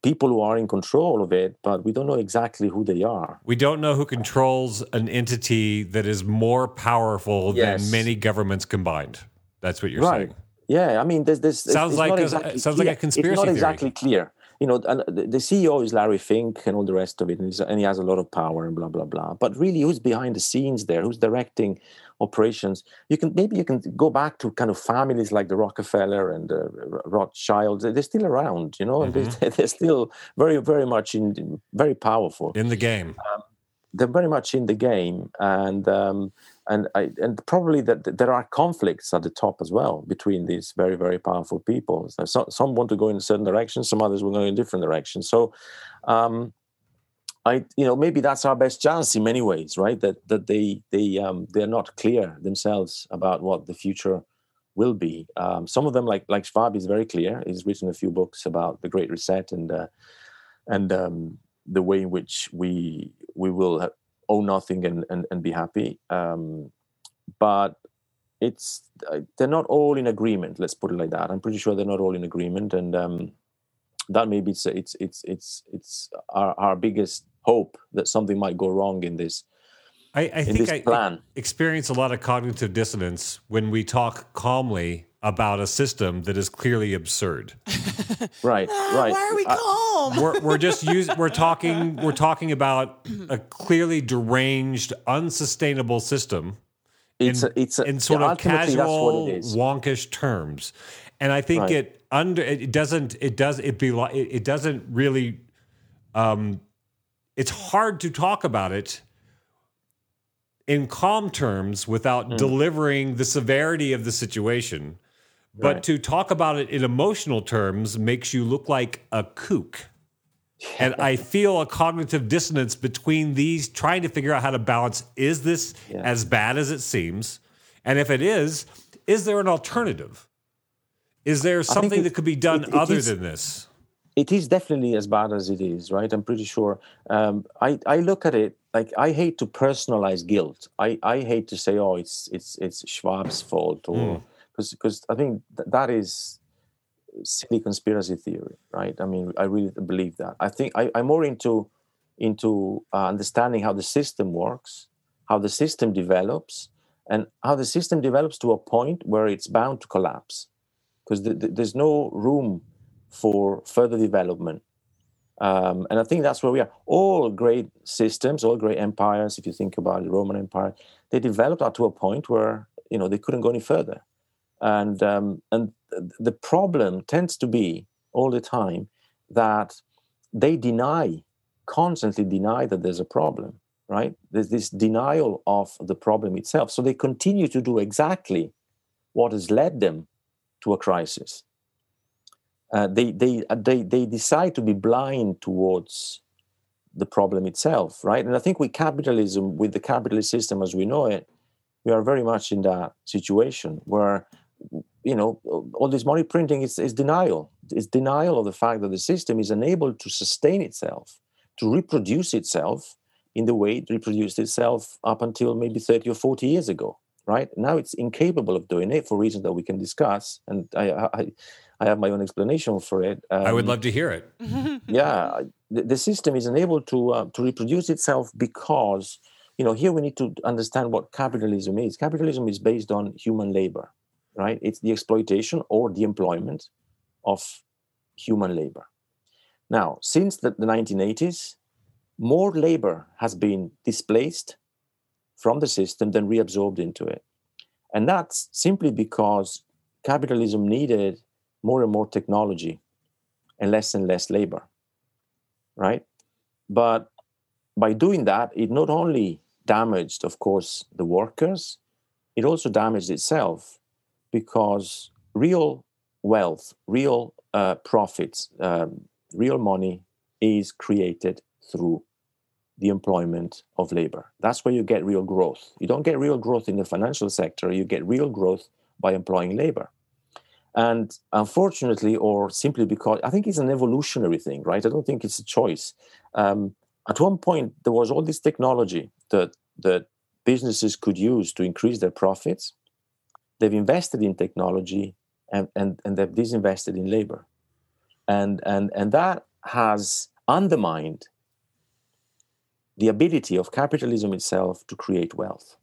people who are in control of it, but we don't know exactly who they are. We don't know who controls an entity that is more powerful yes. than many governments combined. That's what you're right. saying. Yeah, I mean, there's this. Sounds like exactly a, sounds clear. like a conspiracy. It's not theory. exactly clear. You know, the CEO is Larry Fink and all the rest of it, and he has a lot of power and blah blah blah. But really, who's behind the scenes there? Who's directing operations? You can maybe you can go back to kind of families like the Rockefeller and uh, Rothschild. They're still around, you know, mm-hmm. and they're, they're, still very very much in very powerful in the game. Um, they're very much in the game, and um, and I, and probably that, there are conflicts at the top as well between these very very powerful people. So some want to go in a certain direction, some others will go in different directions. So. Um, I, you know, maybe that's our best chance in many ways, right? That that they they um, they're not clear themselves about what the future will be. Um, some of them, like like Schwab, is very clear. He's written a few books about the Great Reset and uh, and um, the way in which we we will own nothing and and, and be happy. Um, but it's uh, they're not all in agreement. Let's put it like that. I'm pretty sure they're not all in agreement, and um, that maybe it's it's it's it's it's our, our biggest hope that something might go wrong in this. I, I think I plan. experience a lot of cognitive dissonance when we talk calmly about a system that is clearly absurd. right, ah, right. Why are we calm? we're, we're just using. We're talking. We're talking about a clearly deranged, unsustainable system. It's in, a, it's a, in sort of ultimately that's what casual, it is. wonkish terms, and I think Right. it under it doesn't it does it be it, it doesn't really. Um, it's hard to talk about it in calm terms without Hmm. delivering the severity of the situation. But Right. to talk about it in emotional terms makes you look like a kook. And I feel a cognitive dissonance between these, trying to figure out how to balance is this Yeah. as bad as it seems? And if it is, is there an alternative? Is there something it- that could be done it- it other is- than this? it is definitely as bad as it is, right? I'm pretty sure. Um, I I look at it like I hate to personalize guilt. I, I hate to say, oh, it's it's it's Schwab's fault, or because because I think th- that is silly conspiracy theory, right? I mean, I really believe that. I think I, I'm more into into uh, understanding how the system works, how the system develops, and how the system develops to a point where it's bound to collapse, because th- th- there's no room for further development. Um, and I think that's where we are. All great systems, all great empires, if you think about the Roman Empire, they developed up to a point where you know they couldn't go any further. And um, and th- the problem tends to be all the time that they deny, constantly deny that there's a problem. Right? There's this denial of the problem itself. So they continue to do exactly what has led them to a crisis uh, they they uh, they they decide to be blind towards the problem itself, right? And I think with capitalism, with the capitalist system as we know it, we are very much in that situation where you know all this money printing is, is denial. It's denial of the fact that the system is unable to sustain itself, to reproduce itself in the way it reproduced itself up until maybe 30 or 40 years ago right? Now it's incapable of doing it for reasons that we can discuss and i i, I have my own explanation for it I would Um, love to hear it. yeah the, the system is unable to uh, to reproduce itself because you know here we need to understand what capitalism is. Capitalism is based on human labor right? It's the exploitation or the employment of human labor. Now since the, the 1980s more labor has been displaced from the system then reabsorbed into it and that's simply because capitalism needed more and more technology and less and less labor right? But by doing that, it not only damaged, of course, the workers, it also damaged itself because real wealth, real uh, profits, um, real money is created through the employment of labor. That's where you get real growth. You don't get real growth in the financial sector, you get real growth by employing labor. And unfortunately, or simply because I think it's an evolutionary thing, right? I don't think it's a choice. Um, at one point, there was all this technology that that businesses could use to increase their profits. They've invested in technology and, and, and they've disinvested in labor. And, and, and that has undermined the ability of capitalism itself to create wealth.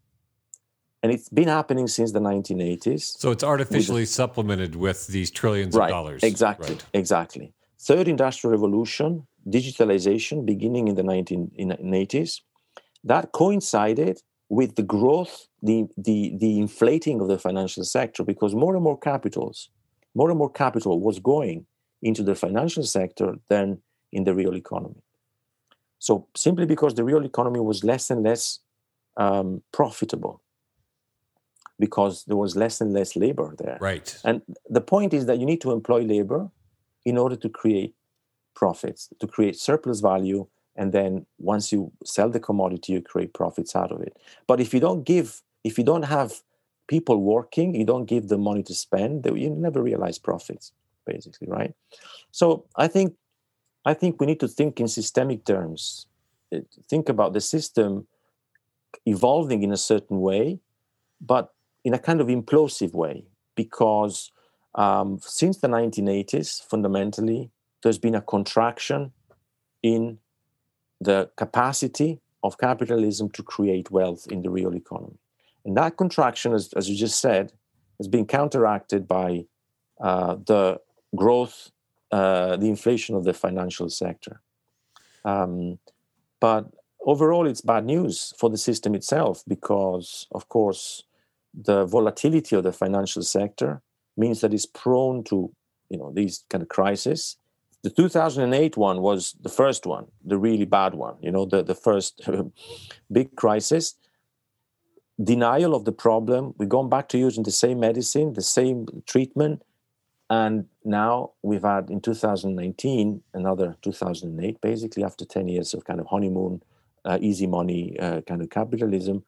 And it's been happening since the 1980s. So it's artificially supplemented with these trillions right, of dollars. Exactly, Right. exactly. Third industrial revolution, digitalization beginning in the 1980s, that coincided with the growth, the, the, the inflating of the financial sector, because more and more capitals, more and more capital was going into the financial sector than in the real economy. So simply because the real economy was less and less um, profitable, because there was less and less labor there. Right. And the point is that you need to employ labor in order to create profits, to create surplus value and then once you sell the commodity, you create profits out of it. But if you don't give, if you don't have people working, you don't give them money to spend, you never realize profits, basically, right? So I think, I think we need to think in systemic terms. Uh, Think about the system evolving in a certain way, but in a kind of implosive way, because um, since the 1980s, fundamentally, there's been a contraction in the capacity of capitalism to create wealth in the real economy. And that contraction, as, as you just said, has been counteracted by uh, the growth, uh, the inflation of the financial sector. Um, but overall, it's bad news for the system itself because, of course, the volatility of the financial sector means that it's prone to, you know, these kind of crises. The 2008 one was the first one, the really bad one. You know, the the first big crisis. Denial of the problem. We've gone back to using the same medicine, the same treatment, and now we've had in 2019 another 2008, basically after 10 years of kind of honeymoon, uh, easy money uh, kind of capitalism.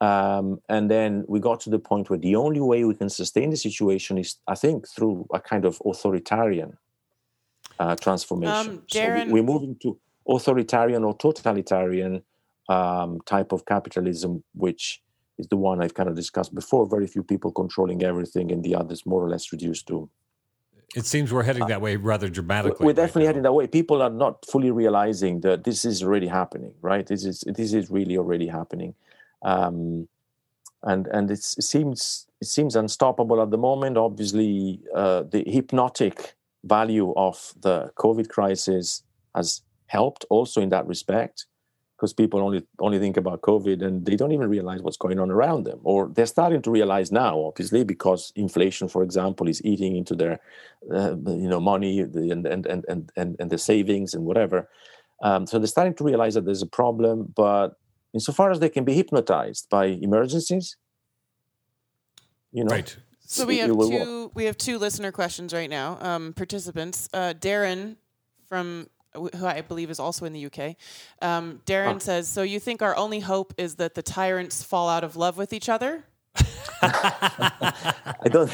Um, and then we got to the point where the only way we can sustain the situation is, I think, through a kind of authoritarian uh, transformation. Um, So Darren- we, we're moving to authoritarian or totalitarian um, type of capitalism, which is the one I've kind of discussed before. Very few people controlling everything, and the others more or less reduced to It seems we're heading that way rather dramatically. we're definitely heading that way. People are not fully realizing that this is already happening, right? This is this is really already happening, um, and and it's, it seems it seems unstoppable at the moment. Obviously, uh, the hypnotic value of the COVID crisis has helped also in that respect, because people only only think about COVID and they don't even realize what's going on around them, or they're starting to realize now, obviously, because inflation, for example, is eating into their uh, you know money and, and and and and and the savings and whatever. Um, so they're starting to realize that there's a problem, but insofar as they can be hypnotized by emergencies, you know, Right. So we have will work. two we have two listener questions right now. Um, participants, uh, Darren from who I believe is also in the UK. Um, Darren says, "So you think our only hope is that the tyrants fall out of love with each other?" I don't,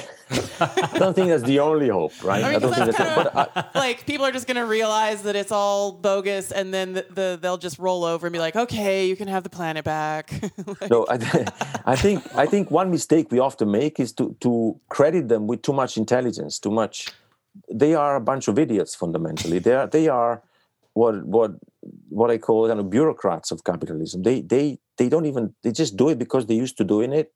I don't think that's the only hope, right? I mean, don't 'cause think that's that's, kind but of like people are just going to realize that it's all bogus, and then the, the they'll just roll over and be like, "Okay, you can have the planet back." I, no, I, I think I think one mistake we often make is to to credit them with too much intelligence, too much. They are a bunch of idiots fundamentally. They are they are what what what I call kind of bureaucrats of capitalism. They they they don't even they just do it because they're used to doing it,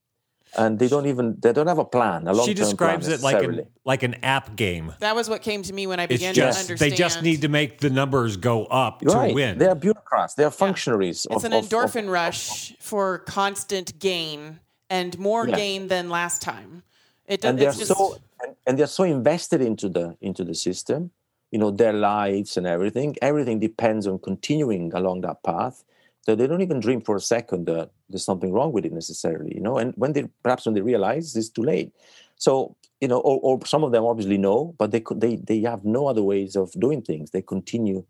and they don't even they don't have a plan. A She describes it like an like an app game. that was what came to me when I It's began just to understand. they just need to make the numbers go up right. to win. They are bureaucrats. They are functionaries. It's of, an of- of- endorphin rush for constant gain and more Yeah. gain than last time. It does. and they're just, so and, and they're so invested into the into the system you know their lives and everything. Everything depends on continuing along that path. That they don't even dream for a second that there's something wrong with it necessarily you know and when they perhaps when they realize it's too late. So you know or, or some of them obviously know but they could they they have no other ways of doing things. They continue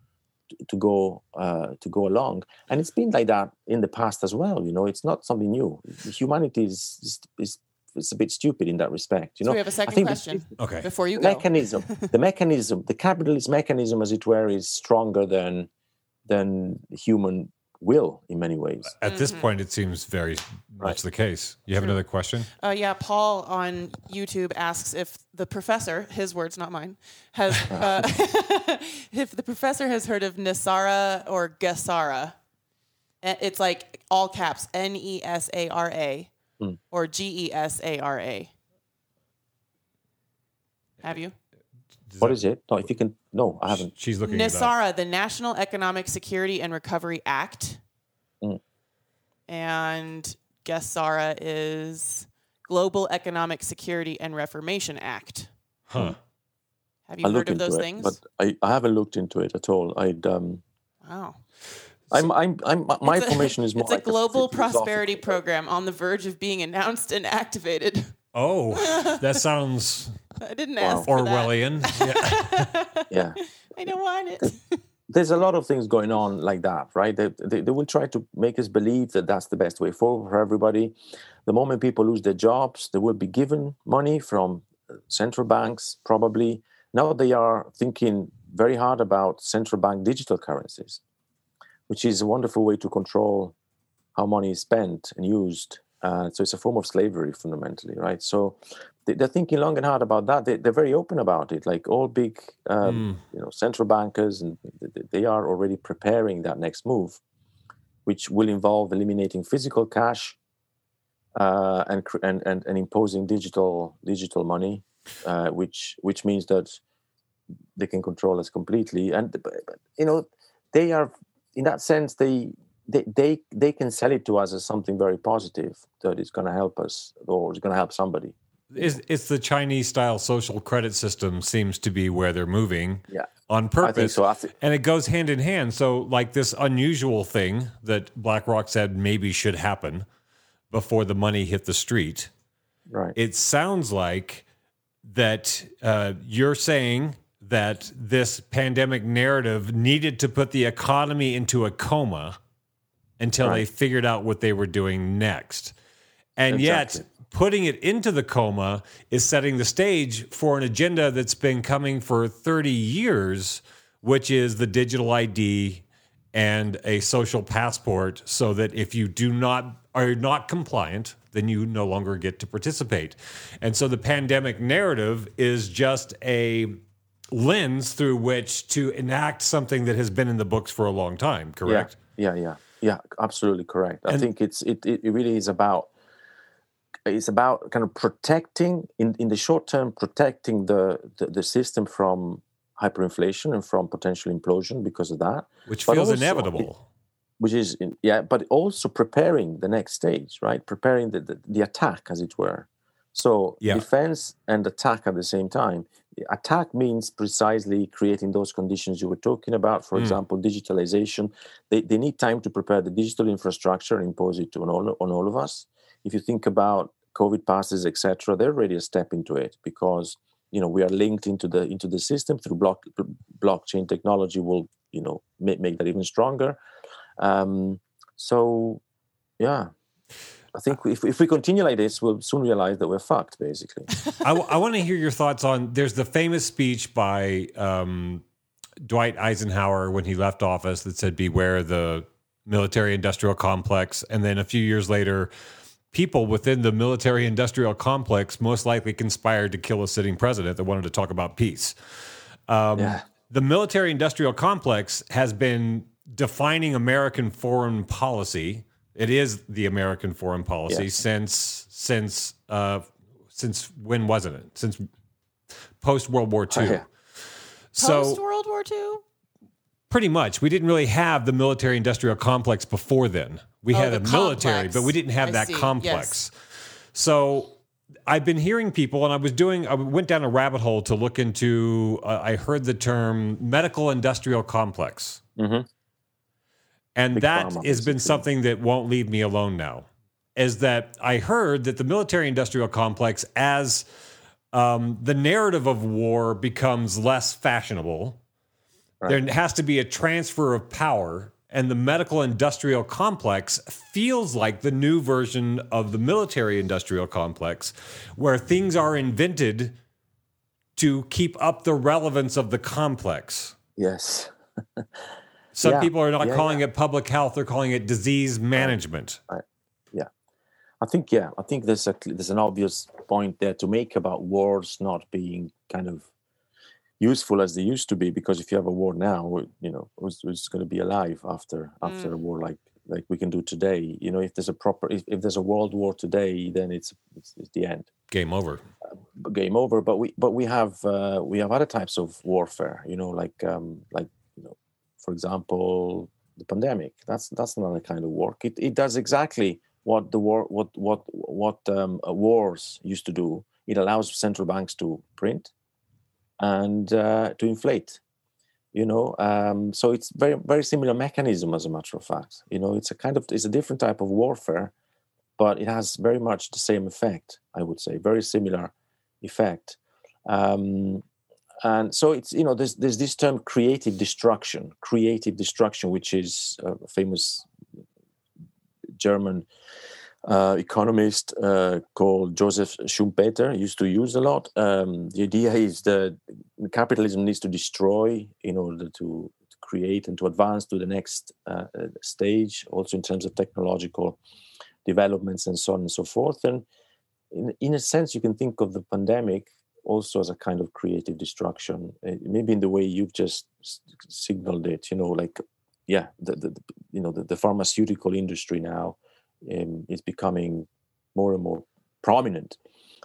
to, to go uh, to go along. And it's been like that in the past as well you know it's not something new. Humanity is is, is it's a bit stupid in that respect. You so know, we have a second think the question. Okay. Before you go, mechanism, the mechanism, the capitalist mechanism, as it were, is stronger than than human will in many ways. At this Mm-hmm. point, it seems very much the case. You have another question? Uh, yeah, Paul on YouTube asks if the professor, his words, not mine, has uh, if the professor has heard of Nesara or Gesara. It's like all caps N E S A R A Hmm. or G E S A R A. Have you? What is it? No, if you can, no, I haven't. She's looking it up. NESARA, the National Economic Security and Recovery Act. Mm. And GESARA is Global Economic Security and Reformation Act. Huh. Have you I'll heard of those it, things? but I, I haven't looked into it at all. I'd um, wow. I'm I'm I'm my It's a- information is more It's like a global philosophical- prosperity program on the verge of being announced and activated. Oh, that sounds I didn't ask for that. Orwellian. Yeah. Yeah. I don't want it. there's a lot of things going on like that, right? They, they, they, will try to make us believe that that's the best way forward for everybody. The moment people lose their jobs, they will be given money from uh, central banks, probably. Now they are thinking very hard about central bank digital currencies, which is a wonderful way to control how money is spent and used. Uh, so it's a form of slavery fundamentally, right? So they're thinking long and hard about that. They, are very open about it. Like all big, um, mm. you know, central bankers, and they are already preparing that next move, which will involve eliminating physical cash uh, and, and and and imposing digital digital money, uh, which which means that they can control us completely. And you know, they are in that sense they they, they they can sell it to us as something very positive that it's going to help us or it's going to help somebody it's, it's the Chinese style social credit system seems to be where they're moving yeah. on purpose. So. Th- and it goes hand in hand. So, like this unusual thing that BlackRock said maybe should happen before the money hit the street. Right. It sounds like that uh, you're saying that this pandemic narrative needed to put the economy into a coma until right. they figured out what they were doing next. And exactly. yet, putting it into the coma is setting the stage for an agenda that's been coming for 30 years, which is the digital ID and a social passport so that if you do not are not compliant then you no longer get to participate and so the pandemic narrative is just a lens through which to enact something that has been in the books for a long time correct? Yeah yeah. Yeah, yeah absolutely correct. I think it's it, it really is about it's about kind of protecting in, in the short term protecting the, the, the system from hyperinflation and from potential implosion because of that. Which feels inevitable. which is yeah but also preparing the next stage right? Preparing the, the, the attack as it were. So yeah. defense and attack at the same time attack means precisely creating those conditions you were talking about for mm. example digitalization they, they need time to prepare the digital infrastructure and impose it on all, on all of us if you think about COVID passes, etc., they're already a step into it because you know we are linked into the into the system through block blockchain technology will you know make, make that even stronger. Um, so yeah, I think if, if we continue like this, we'll soon realize that we're fucked, basically. I, w- I want to hear your thoughts on. There's the famous speech by um, Dwight Eisenhower when he left office that said, "Beware the military-industrial complex," and then a few years later, people within the military industrial complex most likely conspired to kill a sitting president that wanted to talk about peace. Um, yeah. The military industrial complex has been defining American foreign policy. It is the American foreign policy yeah. since since uh, since when wasn't it? Since post World War II. Oh, yeah. So post World War II. Pretty much. We didn't really have the military industrial complex before then. We oh, had a military, complex. but we didn't have I that see. complex. Yes. So I've been hearing people, and I was doing, I went down a rabbit hole to look into, uh, I heard the term medical industrial complex. Mm-hmm. And Big that has been something that won't leave me alone now. Is that I heard that the military industrial complex, as um, the narrative of war becomes less fashionable, right. there has to be a transfer of power and the medical industrial complex feels like the new version of the military industrial complex, where things are invented to keep up the relevance of the complex. Yes. Some yeah. people are not yeah, calling yeah. it public health; they're calling it disease management. Right. Yeah, I think yeah, I think there's a there's an obvious point there to make about wars not being kind of useful as they used to be because if you have a war now you know who's, who's going to be alive after after mm. a war like like we can do today you know if there's a proper if, if there's a world war today then it's it's, it's the end game over uh, game over but we but we have uh, we have other types of warfare you know like um like you know for example the pandemic. That's that's another kind of work. It, it does exactly what the war what what what um, wars used to do. It allows central banks to print and uh, to inflate you know? Um, so it's very very similar mechanism as a matter of fact. You know it's a kind of it's a different type of warfare but it has very much the same effect i would say. Very similar effect. Um, and so it's you know there's there's this term creative destruction, creative destruction, which is a famous German uh, economist uh, called Joseph Schumpeter used to use a lot. Um, the idea is that capitalism needs to destroy in order to, to create and to advance to the next uh, stage, also in terms of technological developments and so on and so forth. And in, in a sense, you can think of the pandemic also as a kind of creative destruction, uh, maybe in the way you've just signaled it. You know, like yeah, the, the, you know the, the pharmaceutical industry now um, is becoming more and more prominent.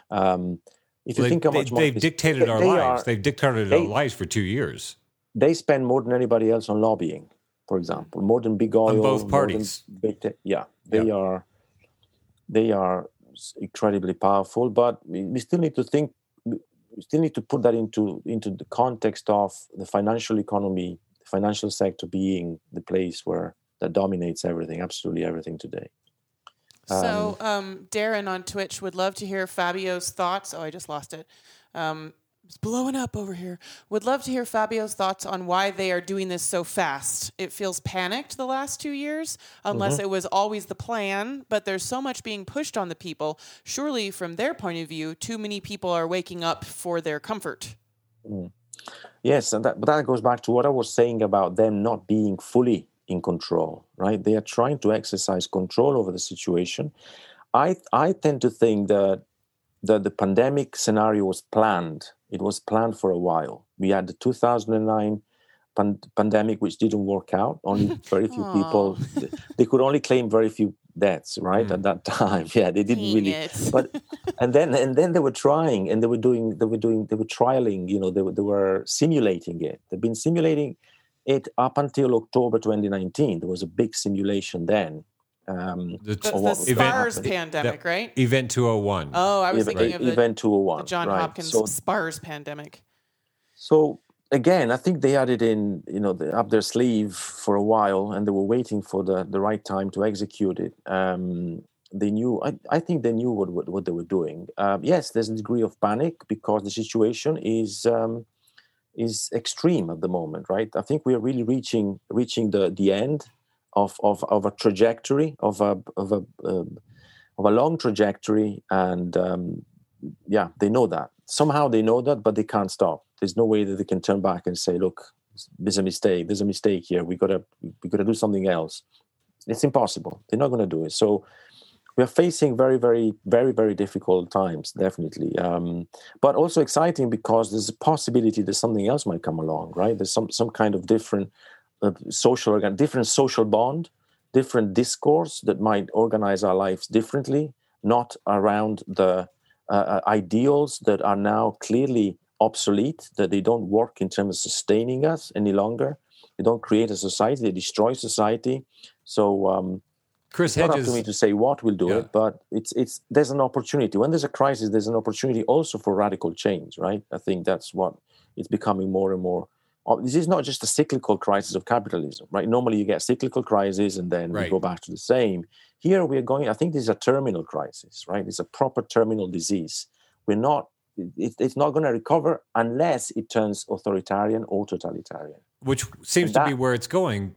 Um, if you Well, think they, how much they, money have dictated our they lives. are- they've dictated they- our lives for two years. they spend more than anybody else on lobbying, for example, more than big oil. on both than parties. Yeah, they are. They are incredibly powerful, but we still need to think. We still need to put that into into the context of the financial economy, the financial sector being the place where that dominates everything, absolutely everything today. So, um, Darren on Twitch would love to hear Fabio's thoughts. Oh, I just lost it. Um, it's blowing up over here. Would love to hear Fabio's thoughts on why they are doing this so fast. It feels panicked the last two years, unless Mm-hmm. it was always the plan, but there's so much being pushed on the people. Surely, from their point of view, too many people are waking up for their comfort. Yes, and that, but that goes back to what I was saying about them not being fully in control, right? They are trying to exercise control over the situation. I I tend to think that that the pandemic scenario was planned. It was planned for a while. We had the 2009 pan- pandemic, which didn't work out. Only very few people. They could only claim very few deaths, right? At hmm. that time, yeah, they didn't Dang really. it. But and then and then they were trying, and they were doing, they were doing, they were trialing. You know, they were, they were simulating it. They've been simulating it up until October 2019. There was a big simulation then. Um, The, That's of the what was event- SPARS happening. pandemic, right? Event 201. Oh, I was Event- thinking of the, Event 201. the John right. Hopkins So, SPARS pandemic. so again, I think they had it in, you know, the, up their sleeve for a while, and they were waiting for the, the right time to execute it. Um, they knew. I, I think they knew what what, what they were doing. Um, yes, there's a degree of panic because the situation is um, is extreme at the moment, right? I think we are really reaching reaching the the end of of, of a trajectory of a of a um, of a long trajectory, and um, yeah, they know that. Somehow they know that, but they can't stop. There's no way that they can turn back and say, "Look, there's a mistake. There's a mistake here. We gotta we gotta do something else." It's impossible. They're not going to do it. So we are facing very, very, very, very difficult times, definitely. Um, but also exciting because there's a possibility that something else might come along, right? There's some some kind of different social organ, different social bond, different discourse that might organize our lives differently, not around the uh, uh, ideals that are now clearly obsolete, that they don't work in terms of sustaining us any longer. They don't create a society; they destroy society. So. Um, Chris it's not up to me to say what will do Yeah. it, but it's it's there's an opportunity. When there's a crisis, there's an opportunity also for radical change, right? I think that's what it's becoming more and more. Oh, This is not just a cyclical crisis of capitalism, right? Normally you get cyclical crisis and then Right. we go back to the same. Here we are going. I think this is a terminal crisis, right? It's a proper terminal disease. We're not. It, it's not going to recover unless it turns authoritarian or totalitarian. which seems And to be where it's going.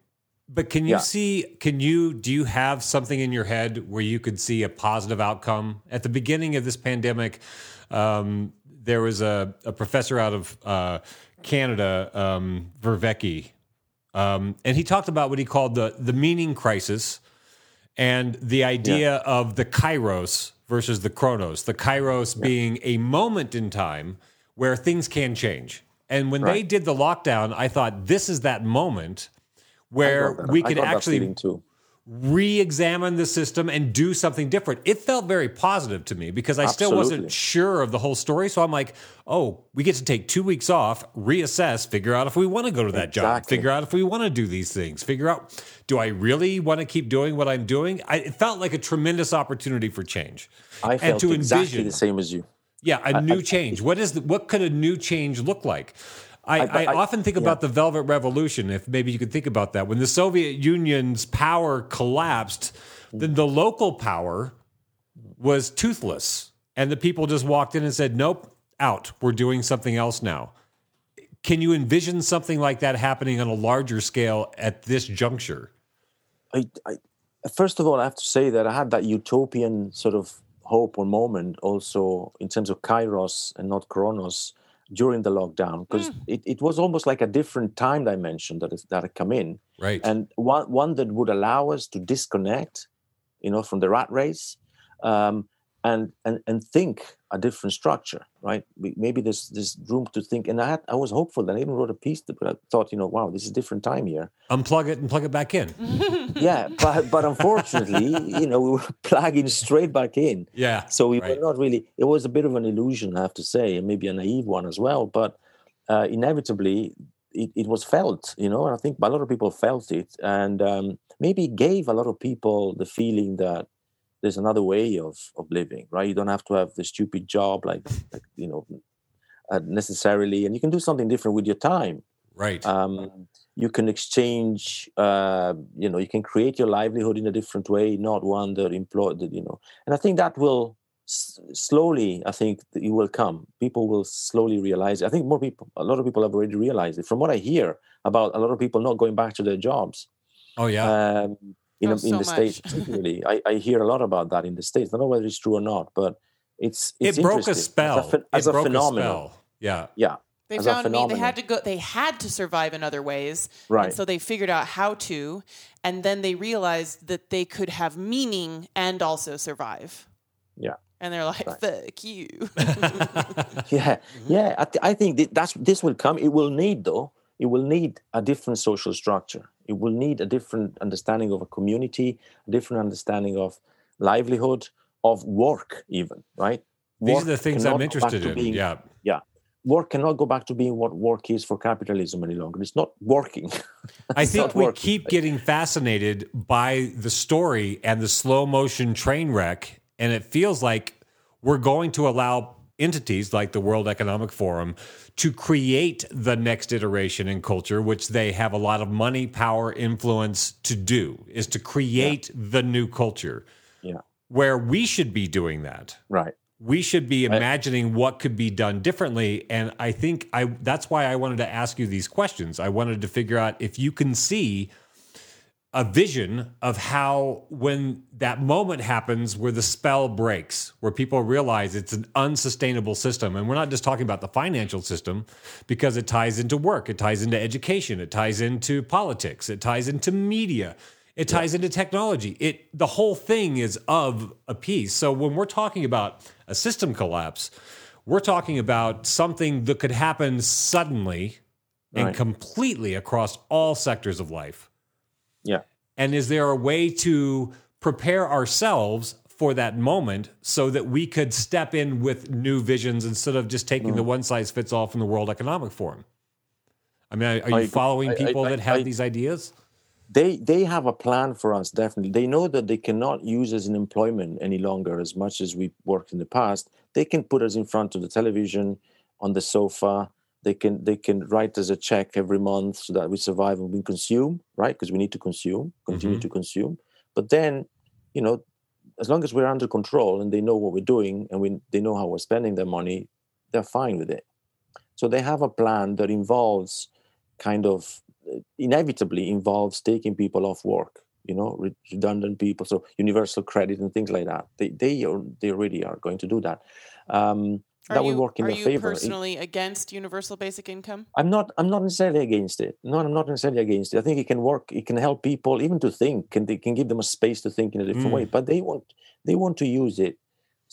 But can you Yeah. see? Can you do you have something in your head where you could see a positive outcome at the beginning of this pandemic? Um, there was a, a professor out of uh, Canada, um, Vervaeke, um, and he talked about what he called the the meaning crisis and the idea of the kairos versus the chronos. The kairos being a moment in time where things can change. And when they did the lockdown, I thought this is that moment where I got that- we I could got that actually feeling re-examine the system and do something different. It felt very positive to me because I still wasn't sure of the whole story. So I'm like, oh, we get to take two weeks off, reassess, figure out if we want to go to that job, figure out if we want to do these things, figure out do I really want to keep doing what I'm doing? I, it felt like a tremendous opportunity for change. I and felt to exactly envision the same as you. yeah, a new change. What is the, what could a new change look like? I, I, I- often think about the Velvet Revolution. If maybe you could think about that, when the Soviet Union's power collapsed, then the local power was toothless, and the people just walked in and said, "Nope, out. We're doing something else now." can you envision something like that happening on a larger scale at this juncture? I, I, first of all, I have to say that I had that utopian sort of hope or moment also in terms of Kairos and not Chronos during the lockdown because mm. it, it was almost like a different time dimension that is that had come in right and one one that would allow us to disconnect you know from the rat race um, and and and think a different structure, right? Maybe there's there's room to think. And I had, I was hopeful that I even wrote a piece, that, but I thought, you know, wow, this is a different time here. Unplug it and plug it back in. yeah, but but unfortunately, you know, we were plugging straight back in. Yeah. So we right. were not really. It was a bit of an illusion, I have to say, and maybe a naive one as well. But uh, inevitably, it, it was felt, you know, and I think a lot of people felt it, and um, maybe gave a lot of people the feeling that there's another way of of living right? You don't have to have the stupid job like, like you know uh, necessarily and you can do something different with your time. Right. Um, you can exchange uh, you know you can create your livelihood in a different way not one that employed That, you know and i think that will s- slowly i think it will come. People will slowly realize it. i think more people a lot of people have already realized it. From what i hear about a lot of people not going back to their jobs oh yeah. um, in, Oh, in so the much. states particularly I, I hear a lot about that in the states i don't know whether it's true or not but it's, it's it broke a spell. as a, phen- as it a broke phenomenon a spell. Yeah. yeah They as a found me. They had to go. They had to survive in other ways, Right. And so they figured out how to, and then they realized that they could have meaning and also survive. yeah And they're like, Right. "Fuck you." yeah yeah I, th- I think that that's this will come it will need though it will need a different social structure it will need a different understanding of a community a different understanding of livelihood of work even right These Work are the things I'm interested in. being- yeah. yeah work cannot go back to being what work is for capitalism any longer it's not working I think we working. keep getting fascinated by the story and the slow motion train wreck. And it feels like we're going to allow entities like the World Economic Forum to create the next iteration in culture, which they have a lot of money, power, influence to do, is to create the new culture. Yeah. Where we should be doing that. Right. We should be imagining what could be done differently and i think i that's why i wanted to ask you these questions. I wanted to figure out if you can see a vision of how when that moment happens where the spell breaks where people realize it's an unsustainable system. And we're not just talking about the financial system because it ties into work it ties into education it ties into politics it ties into media it ties into technology. It the whole thing is of a piece. So when we're talking about a system collapse we're talking about something that could happen suddenly and completely across all sectors of life yeah and is there a way to prepare ourselves for that moment so that we could step in with new visions instead of just taking the Mm. one size fits all from the World Economic Forum? I mean, are you I following I- I- people I- that have these ideas? they they have a plan for us definitely they know that they cannot use us in employment any longer as much as we worked in the past they can put us in front of the television on the sofa they can they can write us a check every month so that we survive and we consume right? Because we need to consume continue Mhm. to consume. But then you know as long as we're under control and they know what we're doing and we they know how we're spending their money they're fine with it. So they have a plan that involves kind of uh, inevitably involves taking people off work you know redundant people so universal credit and things like that. They they are they really are going to do that. Um Are that you, will work in are their you favor It- personally against universal basic income? I'm not. I'm not necessarily against it. No, I'm not necessarily against it. I think it can work. It can help people even to think, and they can give them a space to think in a different Mm. way. But they want they want to use it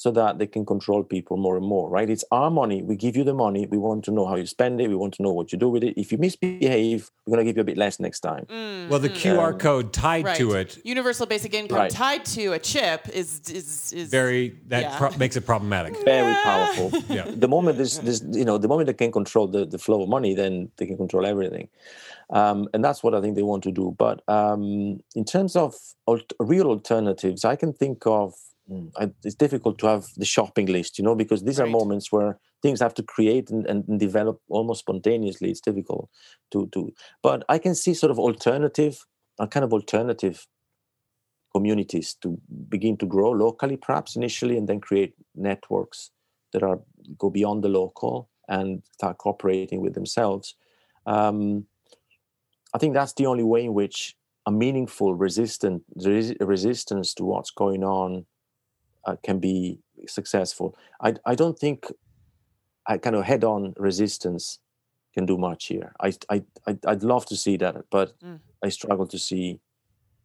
so that they can control people more and more. Right? It's our money. We give you the money. We want to know how you spend it. We want to know what you do with it. If you misbehave, we're going to give you a bit less next time. Well, the QR Um, code tied Right. to it Universal basic income Right. tied to a chip is is is very that Yeah. pro- makes it problematic. Very powerful. Yeah. The moment this, this, you know, the moment they can control the, the flow of money, then they can control everything. Um, and that's what I think they want to do. But um, in terms of alt- real alternatives, I can think of. Mm, I, it's difficult to have the shopping list, you know, because these are moments where things have to create and, and develop almost spontaneously. It's difficult to to. But I can see sort of alternative, a kind of alternative communities to begin to grow locally, perhaps initially, and then create networks that are go beyond the local. and start cooperating with themselves. Um, I think that's the only way in which a meaningful resistant resistance to what's going on uh, can be successful. I, I don't think I kind of head-on resistance can do much here. I, I, I'd, I'd love to see that, but Mm. I struggle to see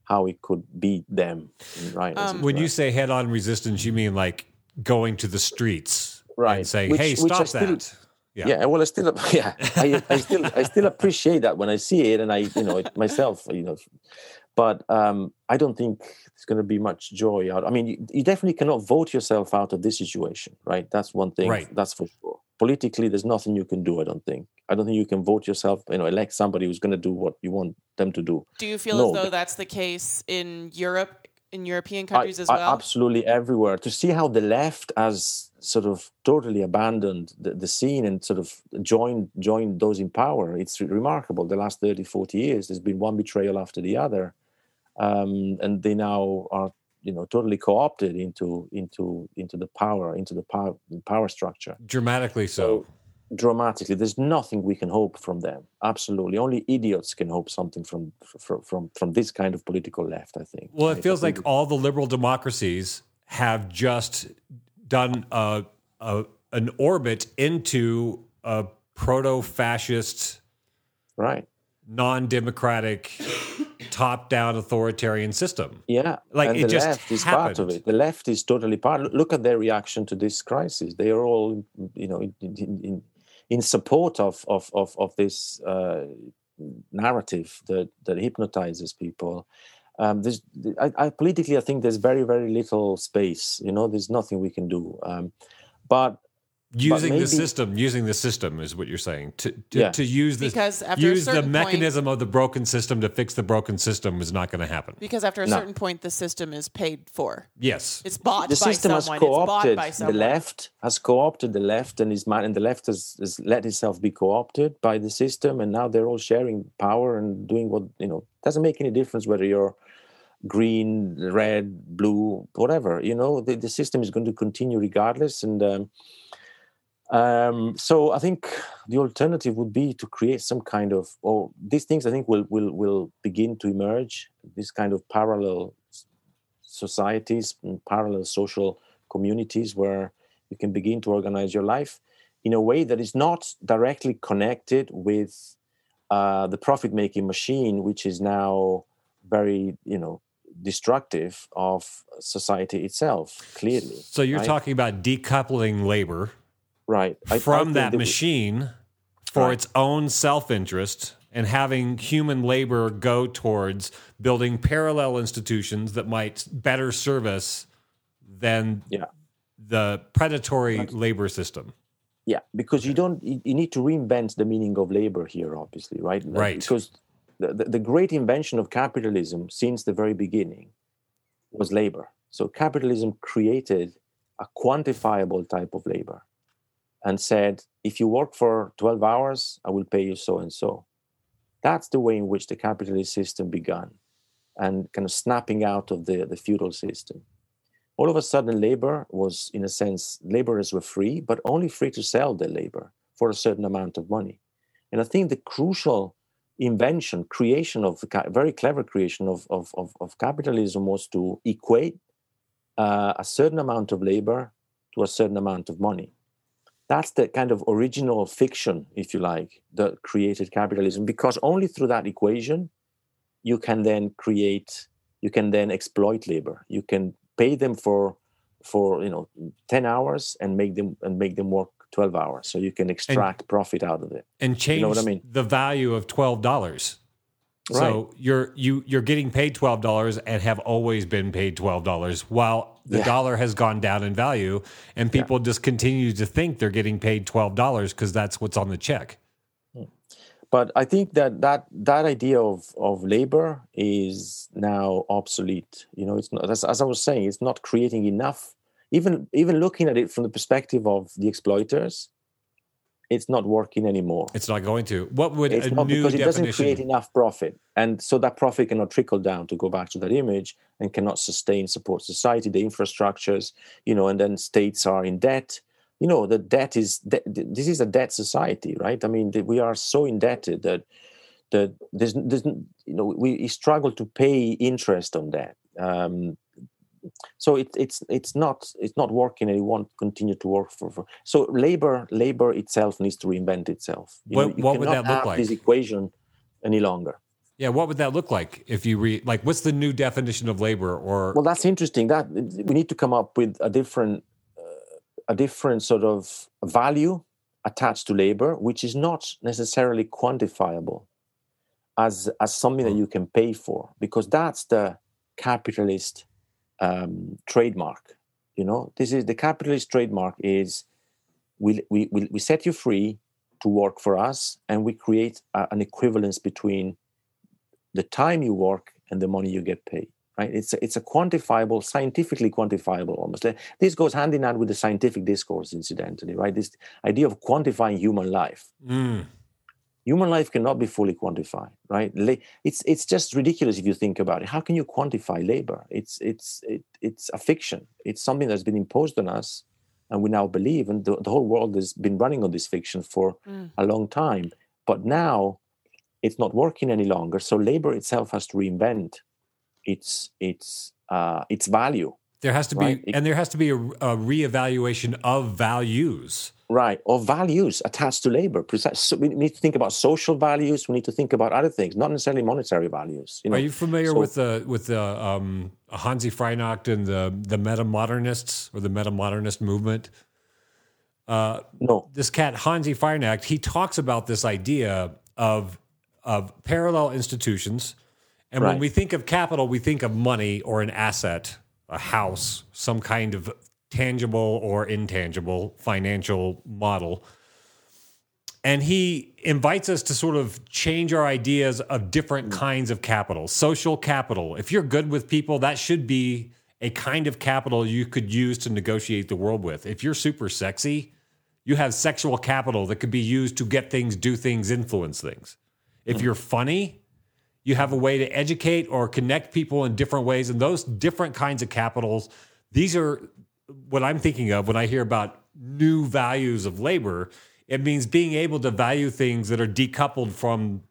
how it could beat them. Right. Um, When were. you say head on resistance, you mean like going to the streets Right. and saying, Which- hey, which stop still- that. Yeah. yeah. well, I still, yeah, I, I still, I still appreciate that when I see it, and I, you know, it myself, you know, but um, I don't think there's going to be much joy out. I mean, you, you definitely cannot vote yourself out of this situation, right? That's one thing. Right. That's for sure. Politically, there's nothing you can do. I don't think. I don't think you can vote yourself, you know, elect somebody who's going to do what you want them to do. Do you feel No, as though that's the case in Europe, in European I- countries as I- well? absolutely everywhere. To see how the left has sort of totally abandoned the, the scene and sort of joined joined those in power, it's remarkable. The last 30, 40 years, there's been one betrayal after the other. Um, and they now are, you know, totally co-opted into into into the power, into the power power structure. Dramatically so. dramatically. There's nothing we can hope from them. Absolutely, only idiots can hope something from from from, from this kind of political left. I think. Well, it feels like all the liberal democracies have just done a, a an orbit into a proto-fascist, right. non-democratic, top-down authoritarian system. Yeah, Like, and it the just left is part of happened. it. The left is totally part. Look at their reaction to this crisis. They are all, you know, in in, in, in support of of of, of this uh, narrative that that hypnotizes people. Um, there's, I, I politically, I think there's very very little space. You know, there's nothing we can do. Um, but Using maybe- the system, using the system is what you're saying. To to, Yeah. to use the Because after a use the certain point- mechanism of the broken system to fix the broken system is not going to happen. because after a No. certain point, the system is paid for. Yes. It's bought the by system has someone. It's bought co-opted by the left has co-opted the left and is man and the left has, has let itself be co-opted by the system and now they're all sharing power and doing what you know doesn't make any difference whether you're green red blue whatever you know the, the system is going to continue regardless and um, um, so I think the alternative would be to create some kind of, or these things I think will will will begin to emerge. This kind of parallel societies and parallel social communities where you can begin to organize your life in a way that is not directly connected with uh, the profit-making machine, which is now very, you know, destructive of society itself. Clearly, So you're right? talking about decoupling labor right I- I from think that that we- machine for Right. its own self-interest and having human labor go towards building parallel institutions that might better serve us than Yeah. the predatory labor system. Yeah, because you don't you need to reinvent the meaning of labor here, obviously, right? Right. Because the, the, the great invention of capitalism since the very beginning was labor. So capitalism created a quantifiable type of labor and said, if you work for 12 hours, I will pay you so and so. That's the way in which the capitalist system began and kind of snapping out of the, the feudal system. All of a sudden labor was in a sense laborers were free but only free to sell their labor for a certain amount of money. And i think the crucial invention creation of the very clever creation of, of, of, of capitalism was to equate uh, a certain amount of labor to a certain amount of money that's the kind of original fiction, if you like, that created capitalism, because only through that equation you can then create, you can then exploit labor. You can pay them for for you know 10 hours and make them and make them work 12 hours so you can extract and, profit out of it and change you know what I mean? the value of $12 Right. So you're you you're getting paid twelve dollars and have always been paid twelve dollars while the yeah. dollar has gone down in value and people yeah. just continue to think they're getting paid twelve dollars because that's what's on the check. Hmm. But I think that that that idea of of labor is now obsolete. You know, it's not as I was saying, it's not creating enough. Even even looking at it from the perspective of the exploiters, it's not working anymore. It's not going to. What would it's a not new because it doesn't create enough profit. And so that profit cannot trickle down to go back to that image and cannot sustain support society the infrastructures you know and then states are in debt. You know the debt is de- this is a debt society right? I mean we are so indebted that that there's, there's you know we struggle to pay interest on that um, so it, it's it's not it's not working and it won't continue to work for, for so labor labor itself needs to reinvent itself. You what, know, what would that look like? this equation any longer. Yeah what would that look like if you read like what's the new definition of labor or? Well that's interesting. That we need to come up with a different uh, a different sort of value attached to labor which is not necessarily quantifiable as as something that hmm. you can pay for because that's the capitalist um, trademark. You know, this is the capitalist trademark is we, we, we, set you free to work for us and we create a, an equivalence between the time you work and the money you get paid right? It's a, it's a quantifiable scientifically quantifiable almost. This goes hand in hand with the scientific discourse incidentally right? This idea of quantifying human life. Mm human life cannot be fully quantified right? It's it's just ridiculous if you think about it. How can you quantify labor? It's it's it, it's a fiction. It's something that's been imposed on us and we now believe and the, the whole world has been running on this fiction for mm. a long time. But now it's not working any longer. So labor itself has to reinvent its its uh, its value there has to right? be and there has to be a, a reevaluation of values right or values attached to labor so we need to think about social values we need to think about other things not necessarily monetary values you know? are you familiar so, with the with the um, Hanzi Freinacht and the the meta modernists or the meta modernist movement uh, no this cat Hanzi Freinacht he talks about this idea of of parallel institutions and right. when we think of capital we think of money or an asset a house some kind of tangible or intangible financial model. And he invites us to sort of change our ideas of different kinds of capital. Social capital. If you're good with people, that should be a kind of capital you could use to negotiate the world with. If you're super sexy, you have sexual capital that could be used to get things, do things, influence things. If you're funny, you have a way to educate or connect people in different ways. And those different kinds of capitals, these are what I'm thinking of when I hear about new values of labor, it means being able to value things that are decoupled from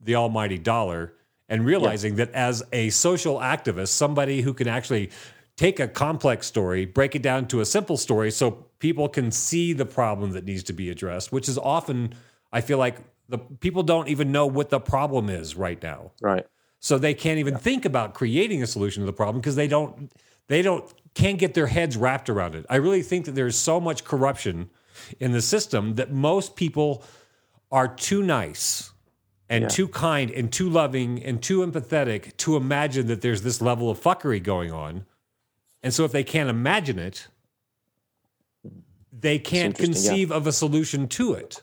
the almighty dollar and realizing yeah. that as a social activist, somebody who can actually take a complex story, break it down to a simple story so people can see the problem that needs to be addressed, which is often, I feel like the people don't even know what the problem is right now. Right. So they can't even yeah. think about creating a solution to the problem because they don't they don't can't get their heads wrapped around it. I really think that there's so much corruption in the system that most people are too nice and yeah. too kind and too loving and too empathetic to imagine that there's this level of fuckery going on. And so if they can't imagine it, they can't conceive yeah. of a solution to it.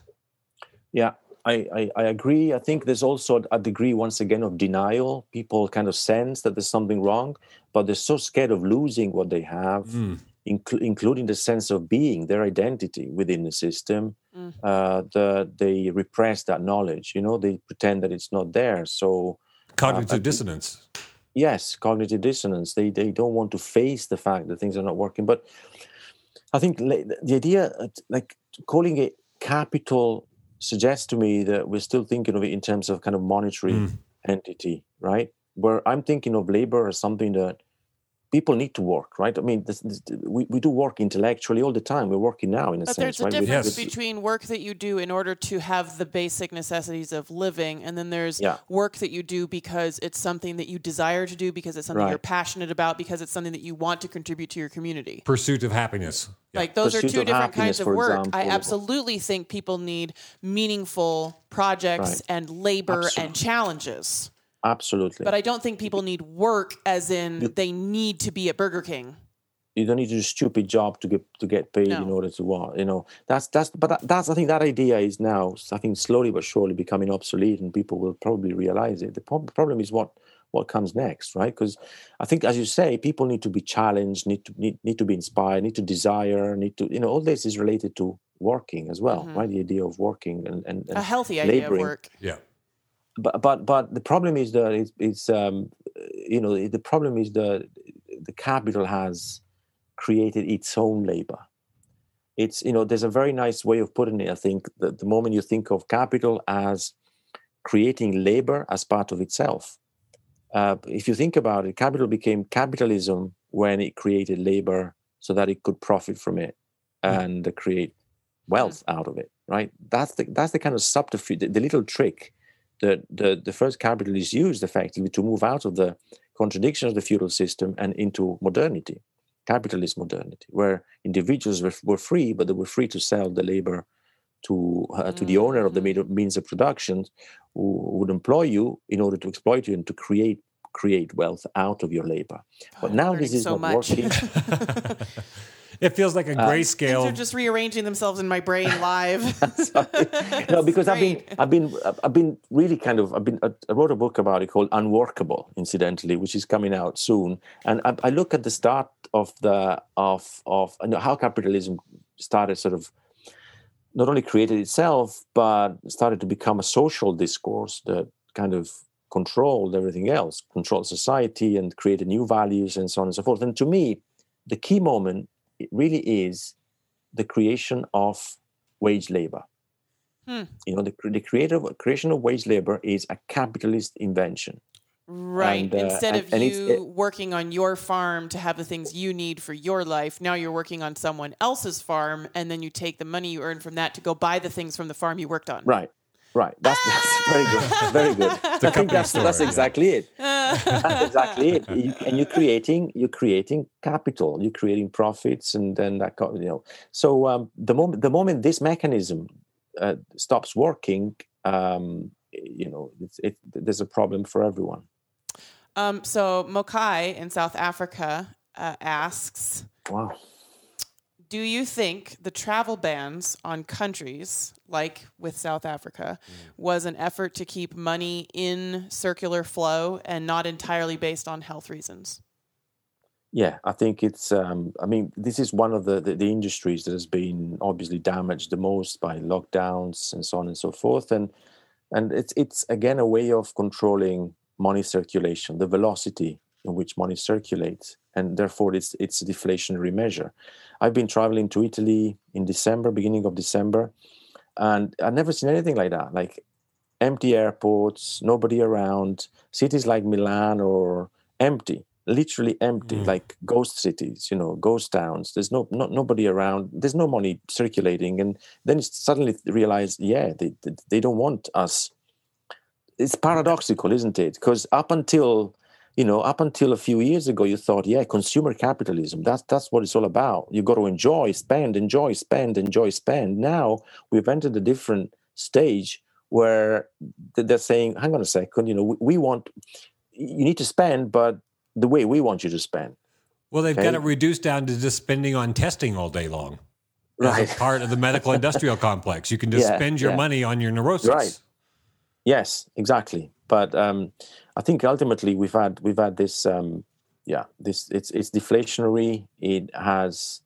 Yeah, I, I, I, agree. I think there's also a degree, once again, of denial. People kind of sense that there's something wrong, but they're so scared of losing what they have, mm. inc- including the sense of being, their identity within the system. Mm. Uh, the, they repress that knowledge. You know, they pretend that it's not there. So cognitive uh, dissonance. Yes, cognitive dissonance. They they don't want to face the fact that things are not working. But I think the idea, uh, like calling it capital suggests to me that we're still thinking of it in terms of kind of monetary mm. entity, right? Where I'm thinking of labor as something that people need to work, right? I mean, this, this, we, we do work intellectually all the time. We're working now in a but sense. But there's a difference between work that you do in order to have the basic necessities of living, and then there's yeah. work that you do because it's something that you desire to do, because it's something right. you're passionate about, because it's something that you want to contribute to your community. Pursuit of happiness. Yeah. Like those Pursuit are two different kinds of work. Example. I absolutely think people need meaningful projects right. and labor Absolutely. and challenges. Absolutely. But I don't think people need work as in you, they need to be at Burger King. You don't need to do a stupid job to get to get paid no. in order to what you know. That's that's but that, that's I think that idea is now I think slowly but surely becoming obsolete, and people will probably realize it. The problem is what what comes next, right? Because I think, as you say, people need to be challenged, need to need, need to be inspired, need to desire, need to you know all this is related to working as well, mm-hmm. right? The idea of working and, and, and a healthy idea laboring. of work. Yeah but but but the problem is that it's, it's um, you know the problem is that the capital has created its own labor it's you know there's a very nice way of putting it. I think that the moment you think of capital as creating labor as part of itself, uh, if you think about it, capital became capitalism when it created labor so that it could profit from it and create wealth out of it. Right? That's the that's the kind of subterfuge, the, the little trick that the the first capitalists used effectively to move out of the contradiction of the feudal system and into modernity, capitalist modernity, where individuals were, were free, but they were free to sell the labor to uh, to the owner of the Mm. means of production, who would employ you in order to exploit you and to create create wealth out of your labor. But now this is so not much. working. It feels like a Uh, Things grayscale. are just rearranging themselves in my brain live. no, because I've been. I've been, I've been really kind of, I've been, I wrote a book about it called Unworkable, incidentally, which is coming out soon. And I, I look at the start of the of of you know, how capitalism started, sort of, not only created itself, but started to become a social discourse that kind of controlled everything else, controlled society, and created new values, and so on and so forth. And to me, the key moment it really is the creation of wage labor Hmm. you know the, the creative creation of wage labor is a capitalist invention Right. And, uh, Instead and- of and you it- working on your farm to have the things you need for your life, now you're working on someone else's farm, and then you take the money you earn from that to go buy the things from the farm you worked on. right right that's, that's very good very good. I think that's, that's story, yeah. exactly it. That's exactly it. You, and you're creating you're creating capital you're creating profits and then that you know. So um, the moment the moment this mechanism uh, stops working um, you know it's, it, there's a problem for everyone. Um, so Mokai in South Africa uh, asks, wow do you think the travel bans on countries like with South Africa Mm. was an effort to keep money in circular flow and not entirely based on health reasons? Yeah, I think it's. Um, I mean, this is one of the, the the industries that has been obviously damaged the most by lockdowns and so on and so forth, and and it's it's again a way of controlling money circulation, the velocity in which money circulates, and therefore it's it's a deflationary measure. I've been traveling to Italy in December, beginning of December, and I've never seen anything like that. Like empty airports, nobody around, cities like Milan or empty, literally empty, hmm. like ghost cities, you know, ghost towns. There's no, no nobody around. There's no money circulating, and then suddenly realize, yeah, they they, they don't want us. It's paradoxical, isn't it? Because up until you know, up until a few years ago, you thought, yeah, consumer capitalism. That's that's what it's all about. You got to enjoy, spend, enjoy, spend, enjoy, spend. Now we've entered a different stage where they're saying, hang on a second, you know, we, we want you need to spend, but the way we want you to spend. Well, they've Okay. got it reduced down to just spending on testing all day long. As Right. a part of the medical industrial complex. You can just Yeah, spend your yeah. money on your neurosis. Right. Yes, exactly. But um, I think ultimately we've had we've had this um, yeah this it's it's deflationary. It has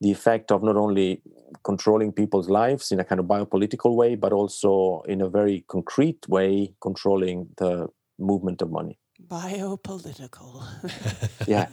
the effect of not only controlling people's lives in a kind of biopolitical way, but also in a very concrete way controlling the movement of money. Biopolitical. Yeah,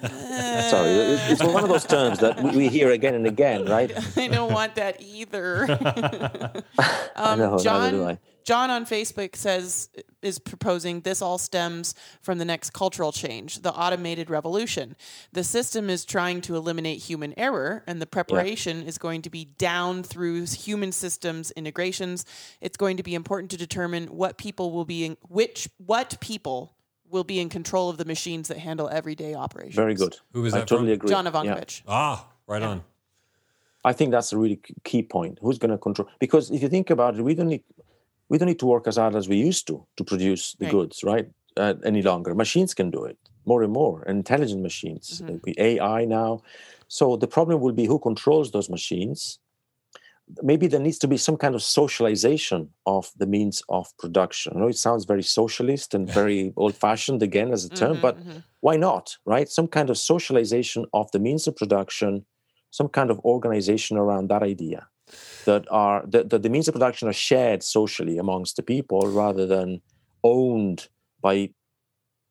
sorry, it's one of those terms that we, hear again and again, right? I don't want that either. I um, know, neither do John, I. John on Facebook says is proposing this all stems from the next cultural change, the automated revolution. The system is trying to eliminate human error, and the preparation is going to be down through human systems integrations. It's going to be important to determine what people will be in which what people will be in control of the machines that handle everyday operations. Very good. Who is was I that totally from? agree. John Yeah. Ah, right on. I think that's a really key point. Who's going to control? Because if you think about it, we don't need we don't need to work as hard as we used to to produce the Right. goods, right? Uh, any longer, machines can do it more and more. Intelligent machines, Mhm. Be AI now. So the problem will be who controls those machines. Maybe there needs to be some kind of socialization of the means of production. I know it sounds very socialist and very old-fashioned again as a term, Mhm, but mhm. why not right some kind of socialization of the means of production some kind of organization around that idea that are that, that the means of production are shared socially amongst the people rather than owned by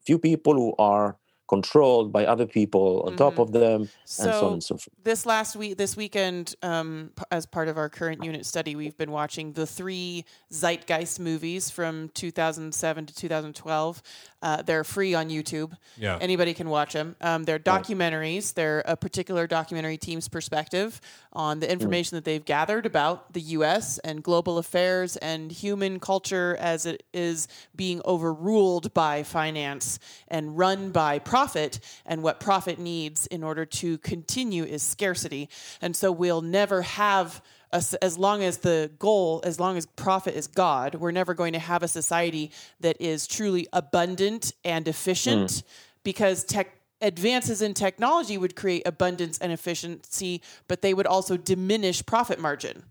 few people who are controlled by other people on top of them, and so on and so forth. this last week, this weekend, um, as part of our current unit study, we've been watching the three Zeitgeist movies from 2007 to 2012. Uh, they're free on YouTube. Yeah. Anybody can watch them. Um, they're documentaries. They're a particular documentary team's perspective on the information that they've gathered about the U.S. and global affairs and human culture as it is being overruled by finance and run by profit. And what profit needs in order to continue is scarcity. And so we'll never have. as long as the goal, as long as profit is God, we're never going to have a society that is truly abundant and efficient hmm. because tech advances in technology would create abundance and efficiency, but they would also diminish profit margin.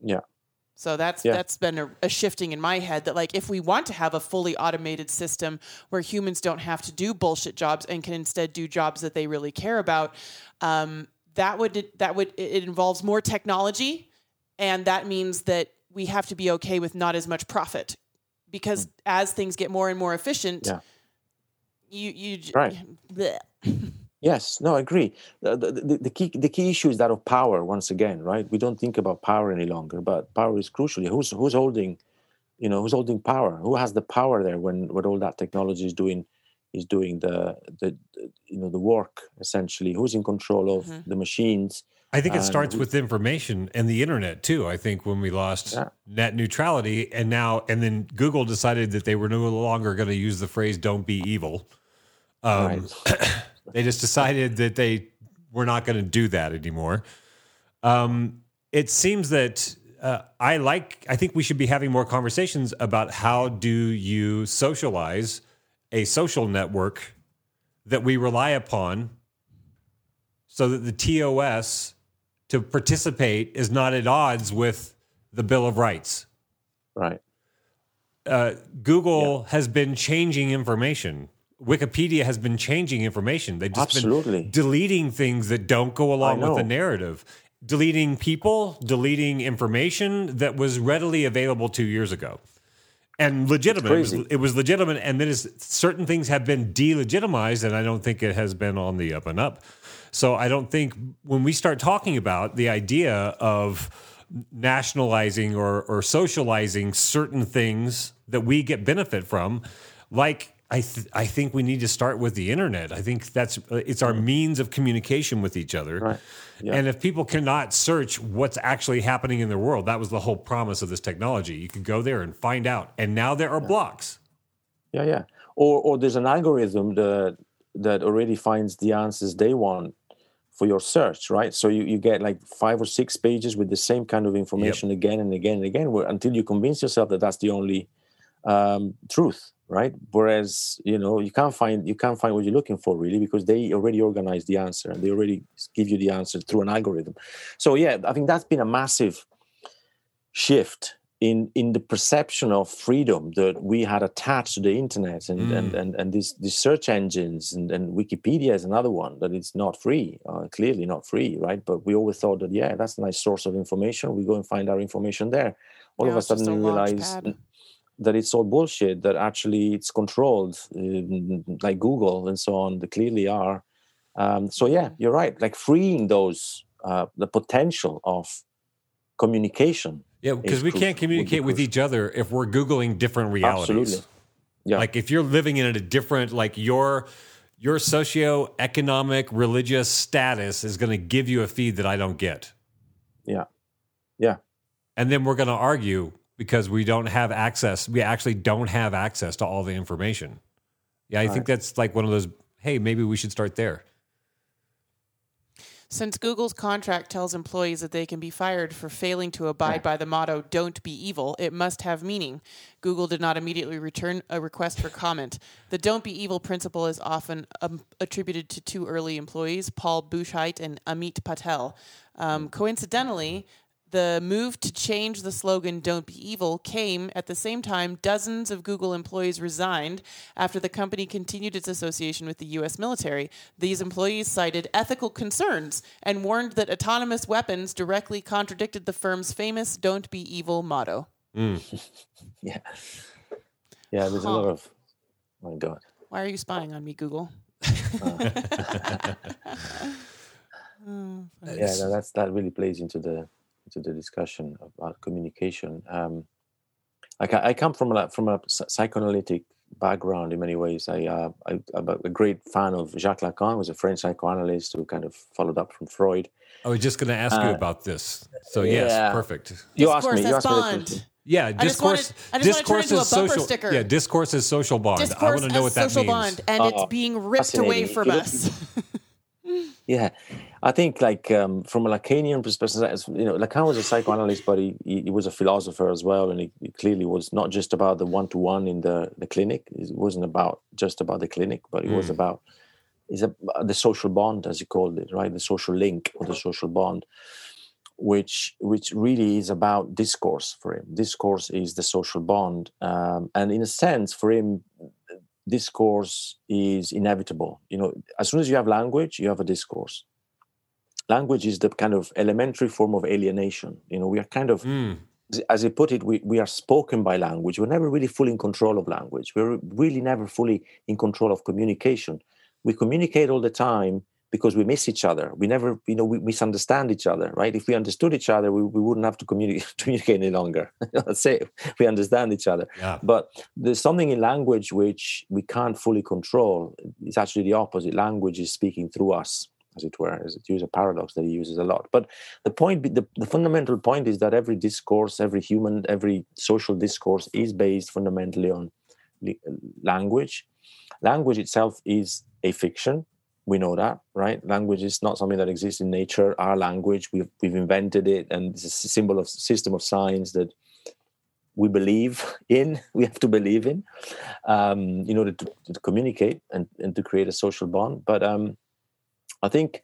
Yeah. So that's Yeah. that's been a, a shifting in my head that like if we want to have a fully automated system where humans don't have to do bullshit jobs and can instead do jobs that they really care about, um, that would that would it involves more technology, and that means that we have to be okay with not as much profit because as things get more and more efficient, Hmm. Yeah. you you Right. bleh. Yes, no, I agree. The, the, the, the key the key issue is that of power. Once again, right? We don't think about power any longer, but power is crucial. Who's who's holding, you know, who's holding power? Who has the power there when when all that technology is doing is doing the the, the you know the work essentially? Who's in control of Mhm. the machines? I think it starts with information and the internet too. I think when we lost Yeah. net neutrality and now and then Google decided that they were no longer going to use the phrase "don't be evil." Um, they just decided that they were not going to do that anymore. Um, it seems that uh, I like. I think we should be having more conversations about how do you socialize a social network that we rely upon, so that the TOS to participate is not at odds with the Bill of Rights. Right. Uh, Google has been changing information. Wikipedia has been changing information. They've just Absolutely. been deleting things that don't go along with the narrative, deleting people, deleting information that was readily available two years ago. And legitimate. It was, it was legitimate. And then certain things have been delegitimized, and I don't think it has been on the up and up. So I don't think when we start talking about the idea of nationalizing or, or socializing certain things that we get benefit from, like I, th- I think we need to start with the internet. I think that's it's our means of communication with each other. Right. Yeah. And if people cannot search what's actually happening in the world, that was the whole promise of this technology. You could go there and find out. And now there are blocks. Yeah, yeah. Or or there's an algorithm that that already finds the answers they want for your search, right? So you, you get like five or six pages with the same kind of information again and again and again, where, until you convince yourself that that's the only um, truth, right? Whereas you know you can't find you can't find what you're looking for really because they already organize the answer and they already give you the answer through an algorithm. So yeah, I think that's been a massive shift in in the perception of freedom that we had attached to the internet and and, and and these these search engines and, and wikipedia is another one that it's not free uh, clearly not free right but we always thought that yeah that's a nice source of information we go and find our information there all Now of a sudden a we realize pad. That it's all bullshit that actually it's controlled um, like google and so on they clearly are um, so yeah you're right like freeing those uh, the potential of communication Yeah, because we can't communicate with each other if we're Googling different realities. Absolutely. Yeah. Like if you're living in a different, like your your socio-economic religious status is going to give you a feed that I don't get. Yeah. Yeah. And then we're going to argue because we don't have access. We actually don't have access to all the information. Yeah, I think that's like one of those. Hey, maybe we should start there. Since Google's contract tells employees that they can be fired for failing to abide by the motto, don't be evil, it must have meaning. Google did not immediately return a request for comment. The don't be evil principle is often um, attributed to two early employees, Paul Buchheit and Amit Patel. Um, coincidentally, the move to change the slogan Don't Be Evil came at the same time dozens of Google employees resigned after the company continued its association with the US military. These employees cited ethical concerns and warned that autonomous weapons directly contradicted the firm's famous Don't Be Evil motto. Hmm. Yeah. Yeah, there's a lot of. Oh my God. Why are you spying on me, Google? Uh. Oh, yeah, no, that's that really plays into the into the discussion about communication. Um, I, I come from a from a psychoanalytic background in many ways. I, uh, I am a great fan of Jacques Lacan, was a French psychoanalyst who kind of followed up from Freud. I was just going to ask uh, you about this. So yes, yeah. perfect. You asked me. You asked bond. me yeah, discourse. I just wanted, I just discourse wanted is social. Sticker. Yeah, discourse is social bond. Discourse I want to know what that social means. bond, and it's being ripped away from us. yeah, I think like um, from a Lacanian perspective, you know, Lacan was a psychoanalyst, but he, he was a philosopher as well, and he, he clearly was not just about the one to one in the the clinic. It wasn't about just about the clinic, but it mm. was about is the social bond, as he called it, right? The social link or the social bond which which really is about discourse for him. Discourse is the social bond, um, and in a sense, for him, discourse is inevitable. You know, as soon as you have language, you have a discourse. Language is the kind of elementary form of alienation. You know, we are kind of, mm. as he put it, we, we are spoken by language. We're never really fully in control of language. We're really never fully in control of communication. We communicate all the time because we miss each other. We never, you know, we misunderstand each other, right? If we understood each other, we, we wouldn't have to communicate, communicate any longer. Let's say we understand each other. Yeah. But there's something in language which we can't fully control. It's actually the opposite. Language is speaking through us, as it were. As it uses a paradox that he uses a lot. But the point, the, the fundamental point is that every discourse, every human, every social discourse is based fundamentally on language. Language itself is a fiction we know that, right? Language is not something that exists in nature. Our language, we've we've invented it, and it's a symbol of system of science that we believe in. We have to believe in um, in order to, to communicate and, and to create a social bond. But um, I think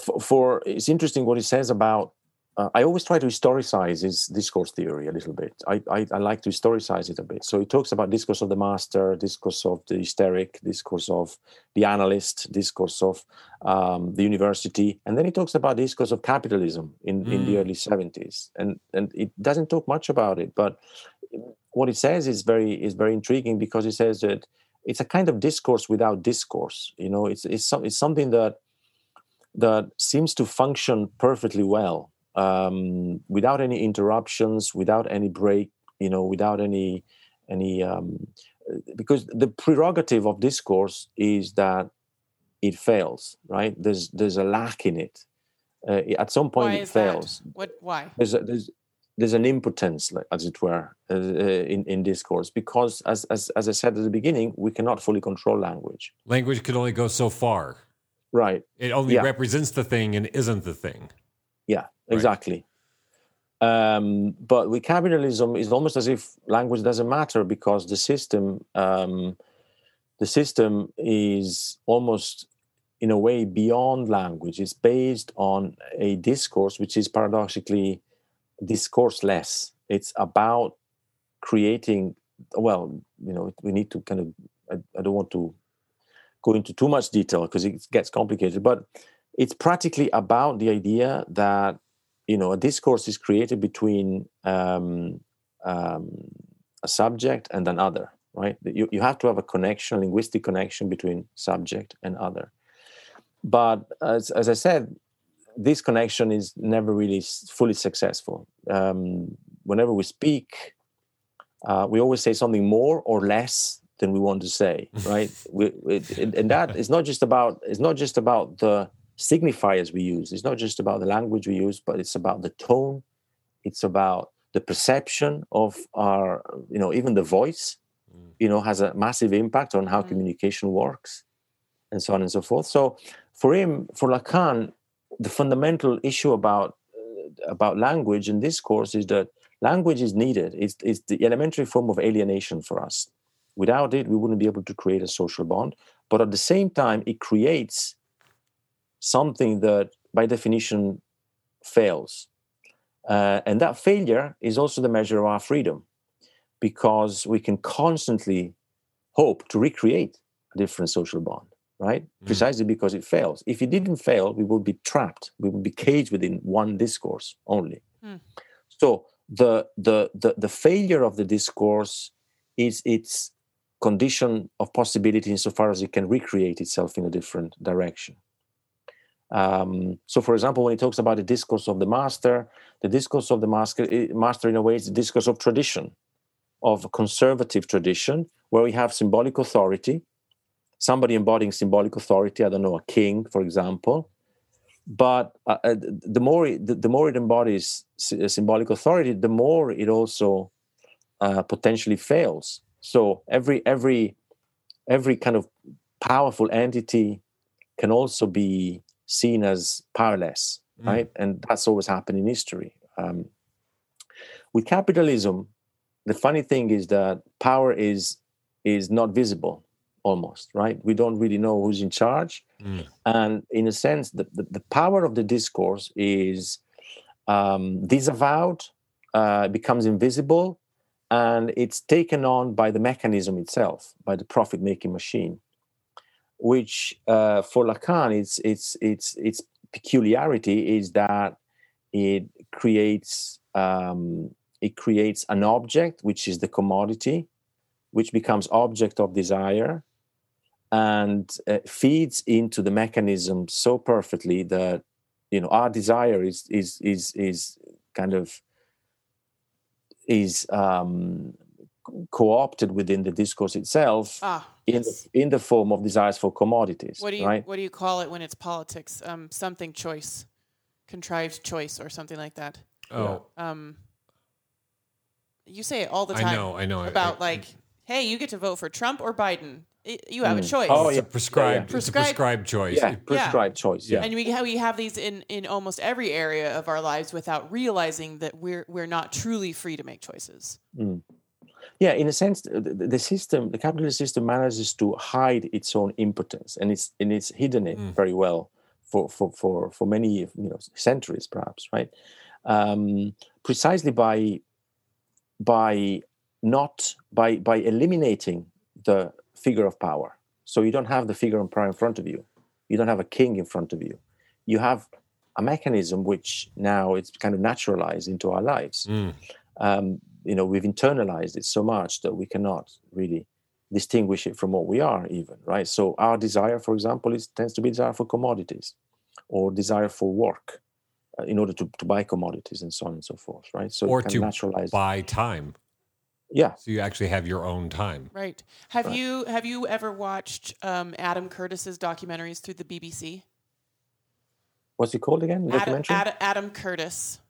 for, for it's interesting what he says about uh, I always try to historicize his discourse theory a little bit. I, I, I, like to historicize it a bit. So he talks about discourse of the master, discourse of the hysteric, discourse of the analyst, discourse of um, the university, and then he talks about discourse of capitalism in, mm. in the mm. early 70s. And and it doesn't talk much about it, but what it says is very is very intriguing because he says that it's a kind of discourse without discourse. You know, it's it's, it's something that that seems to function perfectly well um, without any interruptions, without any break, you know, without any any um, because the prerogative of discourse is that it fails, right? There's there's a lack in it. Uh, at some point, why it fails. That? What? Why? There's a, there's there's an impotence, as it were, uh, in in discourse because, as as as I said at the beginning, we cannot fully control language. Language can only go so far. Right. It only yeah. represents the thing and isn't the thing. Yeah, exactly. Um, but with capitalism, it's almost as if language doesn't matter because the system, um, the system is almost in a way beyond language. It's based on a discourse which is paradoxically discourseless. It's about creating. Well, you know, we need to kind of. I, I don't want to go into too much detail because it gets complicated, but it's practically about the idea that you know a discourse is created between um, um, a subject and another right? You, you have to have a connection a linguistic connection between subject and other. But as, as i said this connection is never really fully successful. Um, whenever we speak uh, we always say something more or less than we want to say right? We, it, and that is not just about it's not just about the signifiers we use. It's not just about the language we use, but it's about the tone. It's about the perception of our, you know, even the voice, mm. you know, has a massive impact on how mm. communication works and so on and so forth. So for him, for Lacan, the fundamental issue about uh, about language in discourse is that language is needed. It's, it's the elementary form of alienation for us. Without it, we wouldn't be able to create a social bond. But at the same time, it creates something that by definition fails. Uh, and that failure is also the measure of our freedom because we can constantly hope to recreate a different social bond, right? Mm. Precisely because it fails. If it didn't fail, we would be trapped, we would be caged within one discourse only. Mm. So the, the, the, the failure of the discourse is its condition of possibility insofar as it can recreate itself in a different direction. Um, so, for example, when he talks about the discourse of the master, the discourse of the master, master in a way is the discourse of tradition, of conservative tradition, where we have symbolic authority, somebody embodying symbolic authority. I don't know, a king, for example. But uh, uh the more it, the, the, more it embodies uh, symbolic authority, the more it also uh, potentially fails. So every every every kind of powerful entity can also be seen as powerless, mm. right? And that's always happened in history. Um, with capitalism, the funny thing is that power is is not visible almost right we don't really know who's in charge mm. and in a sense the, the, the, power of the discourse is um, disavowed uh, becomes invisible and it's taken on by the mechanism itself by the profit making machine which uh, for Lacan, its its its its peculiarity is that it creates um, it creates an object which is the commodity, which becomes object of desire, and uh, feeds into the mechanism so perfectly that you know our desire is is is is kind of is um, co-opted within the discourse itself ah, in the, in the form of desires for commodities. What do you right? what do you call it when it's politics? Um, something choice, contrived choice, or something like that. Oh, um, you say it all the time. I know, I know. About I, I, like, hey, you get to vote for Trump or Biden. You have mm. a choice. Oh, yeah. It's a prescribed, yeah, yeah. It's a prescribed choice. Yeah, prescribed choice. Yeah. And we have, we have these in, in almost every area of our lives without realizing that we're we're not truly free to make choices. Mm yeah in a sense the, the, system the capitalist system manages to hide its own impotence and it's and it's hidden it mm. very well for for for for many you know centuries perhaps right? Um, precisely by by not by by eliminating the figure of power. So you don't have the figure of power in front of you. You don't have a king in front of you. You have a mechanism which now it's kind of naturalized into our lives. Mm. um, you know we've internalized it so much that we cannot really distinguish it from what we are even right? So our desire for example is tends to be desire for commodities or desire for work uh, in order to, to buy commodities and so on and so forth right? So or to naturalize buy time. Yeah. So you actually have your own time. Right. Have right. you have you ever watched um, adam curtis's documentaries through the bbc what's he called again? Adam, adam, adam curtis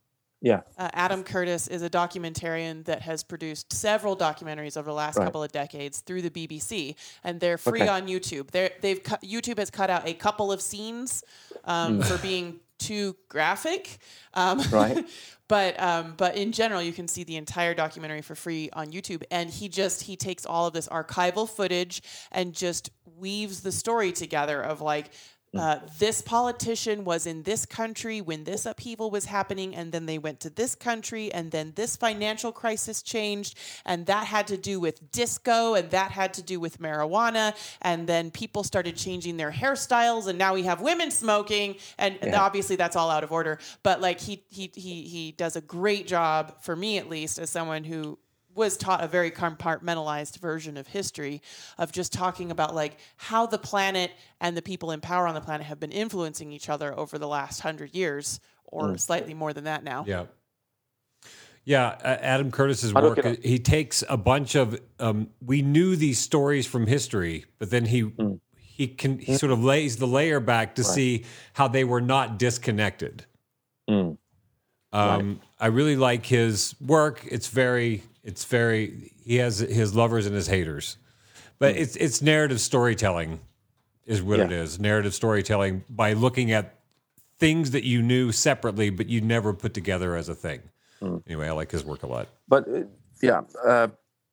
yeah. Uh, Adam Curtis is a documentarian that has produced several documentaries over the last right. couple of decades through the BBC, and they're free okay. on YouTube. They're, they've cu- YouTube has cut out a couple of scenes um, mm. for being too graphic. Um, right. but um, but in general, you can see the entire documentary for free on YouTube. And he just he takes all of this archival footage and just weaves the story together of like. Uh, this politician was in this country when this upheaval was happening, and then they went to this country, and then this financial crisis changed, and that had to do with disco, and that had to do with marijuana, and then people started changing their hairstyles, and now we have women smoking, and, yeah. obviously that's all out of order. But like he he he he does a great job for me at least as someone who was taught a very compartmentalized version of history of just talking about like how the planet and the people in power on the planet have been influencing each other over the last hundred years or mm. slightly more than that now. Yeah. Yeah, uh, Adam Curtis's work. He takes a bunch of. Um, we knew these stories from history, but then he mm. he can he sort of lays the layer back to right. see how they were not disconnected. Mm. Um, right. I really like his work. It's very it's very he has his lovers and his haters, but mm. it's it's narrative storytelling is what yeah. it is. Narrative storytelling by looking at things that you knew separately, but you never put together as a thing. Mm. Anyway, I like his work a lot. But uh, yeah, uh,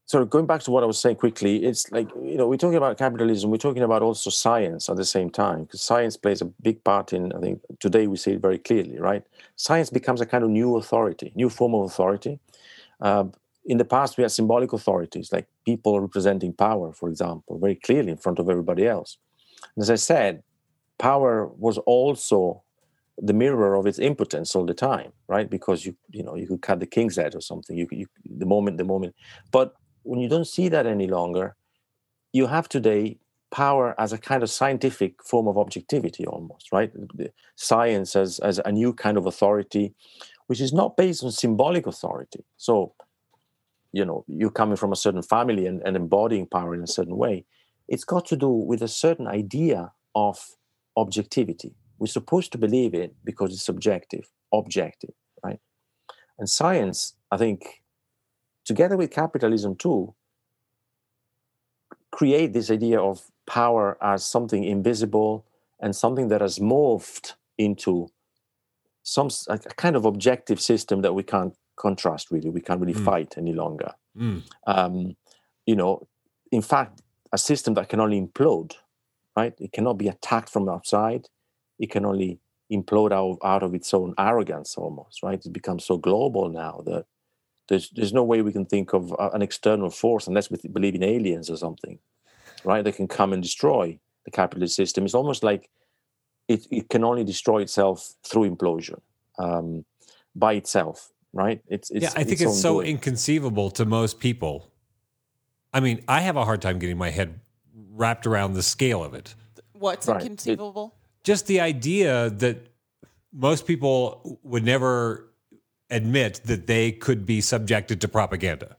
so going back to what I was saying quickly, it's like you know we're talking about capitalism, we're talking about also science at the same time because science plays a big part in. I think today we see it very clearly, right? Science becomes a kind of new authority, new form of authority. Uh, in the past, we had symbolic authorities like people representing power, for example, very clearly in front of everybody else. And as I said, power was also the mirror of its impotence all the time, right? Because you you know you could cut the king's head or something. You, you the moment the moment, but when you don't see that any longer, you have today power as a kind of scientific form of objectivity almost right? Science as, as a new kind of authority which is not based on symbolic authority. So you know you're coming from a certain family and, and embodying power in a certain way it's got to do with a certain idea of objectivity. We're supposed to believe it because it's subjective objective right? And science i think together with capitalism too create this idea of power as something invisible and something that has morphed into some a kind of objective system that we can't contrast really we can't really mm. fight any longer mm. um, you know in fact a system that can only implode right it cannot be attacked from outside it can only implode out, out of its own arrogance almost right it becomes so global now that there's there's no way we can think of an external force unless we believe in aliens or something right? That can come and destroy the capitalist system. It's almost like it, it can only destroy itself through implosion um, by itself, right? It's, it's yeah, I think it's, it's so doing. inconceivable to most people. I mean, I have a hard time getting my head wrapped around the scale of it. What's right. inconceivable? It, just the idea that most people would never admit that they could be subjected to propaganda.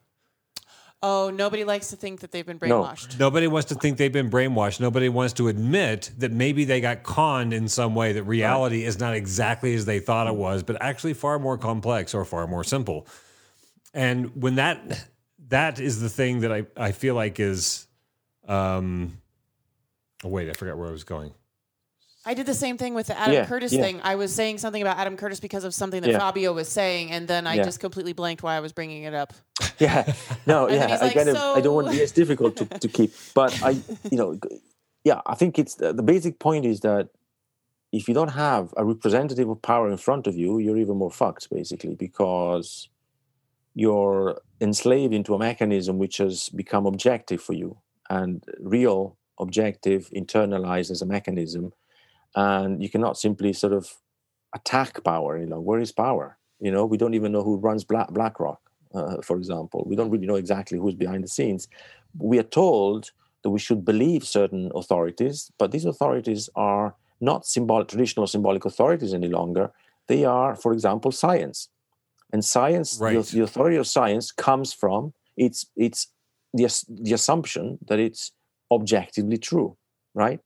Oh, nobody likes to think that they've been brainwashed. No. Nobody wants to think they've been brainwashed. Nobody wants to admit that maybe they got conned in some way, that reality right. is not exactly as they thought it was, but actually far more complex or far more simple. And when that that is the thing that I, I feel like is um oh wait, I forgot where I was going. I did the same thing with the Adam yeah, Curtis yeah. thing. I was saying something about Adam Curtis because of something that yeah. Fabio was saying, and then I just completely blanked why I was bringing it up. Yeah, no, yeah, I like, kind of, so... I don't want. It's difficult to, to keep, but I, you know, yeah, I think it's the, the basic point is that if you don't have a representative of power in front of you, you're even more fucked, basically, because you're enslaved into a mechanism which has become objective for you and real, objective, internalized as a mechanism and you cannot simply sort of attack power. You know, where is power? You know, we don't even know who runs Black BlackRock, uh, for example. We don't really know exactly who's behind the scenes. We are told that we should believe certain authorities, but these authorities are not symbolic, traditional symbolic authorities any longer. They are, for example, science. And science, right. the, the, authority of science comes from it's it's the, the assumption that it's objectively true, right?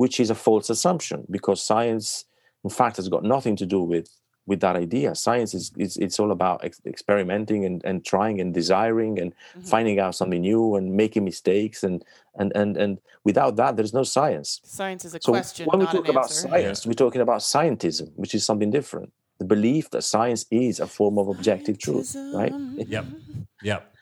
Which is a false assumption because science, in fact, has got nothing to do with with that idea. Science is, is it's all about ex- experimenting and, and trying and desiring and mm-hmm. finding out something new and making mistakes and and and and without that, there's no science. Science is a so question. When we talk about answer. science, we're talking about scientism, which is something different. The belief that science is a form of objective truth, right? Yep. Yep.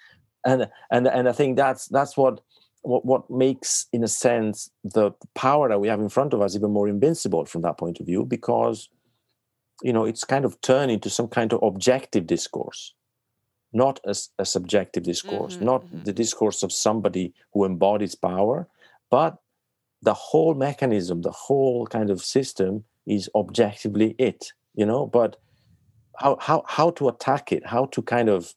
And and and I think that's that's what what, what makes, in a sense, the power that we have in front of us even more invincible from that point of view, because you know it's kind of turned into some kind of objective discourse, not a, a subjective discourse, mm-hmm, not mm-hmm. the discourse of somebody who embodies power, but the whole mechanism, the whole kind of system is objectively it. You know, but how how how to attack it? How to kind of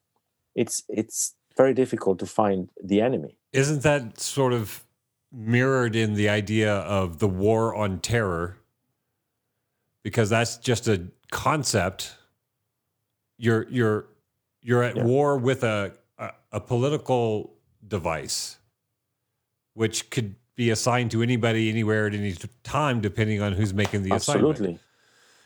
it's it's very difficult to find the enemy isn't that sort of mirrored in the idea of the war on terror? Because that's just a concept. You're you're you're at yeah. war with a, a, a political device, which could be assigned to anybody anywhere at any time, depending on who's making the Absolutely. assignment.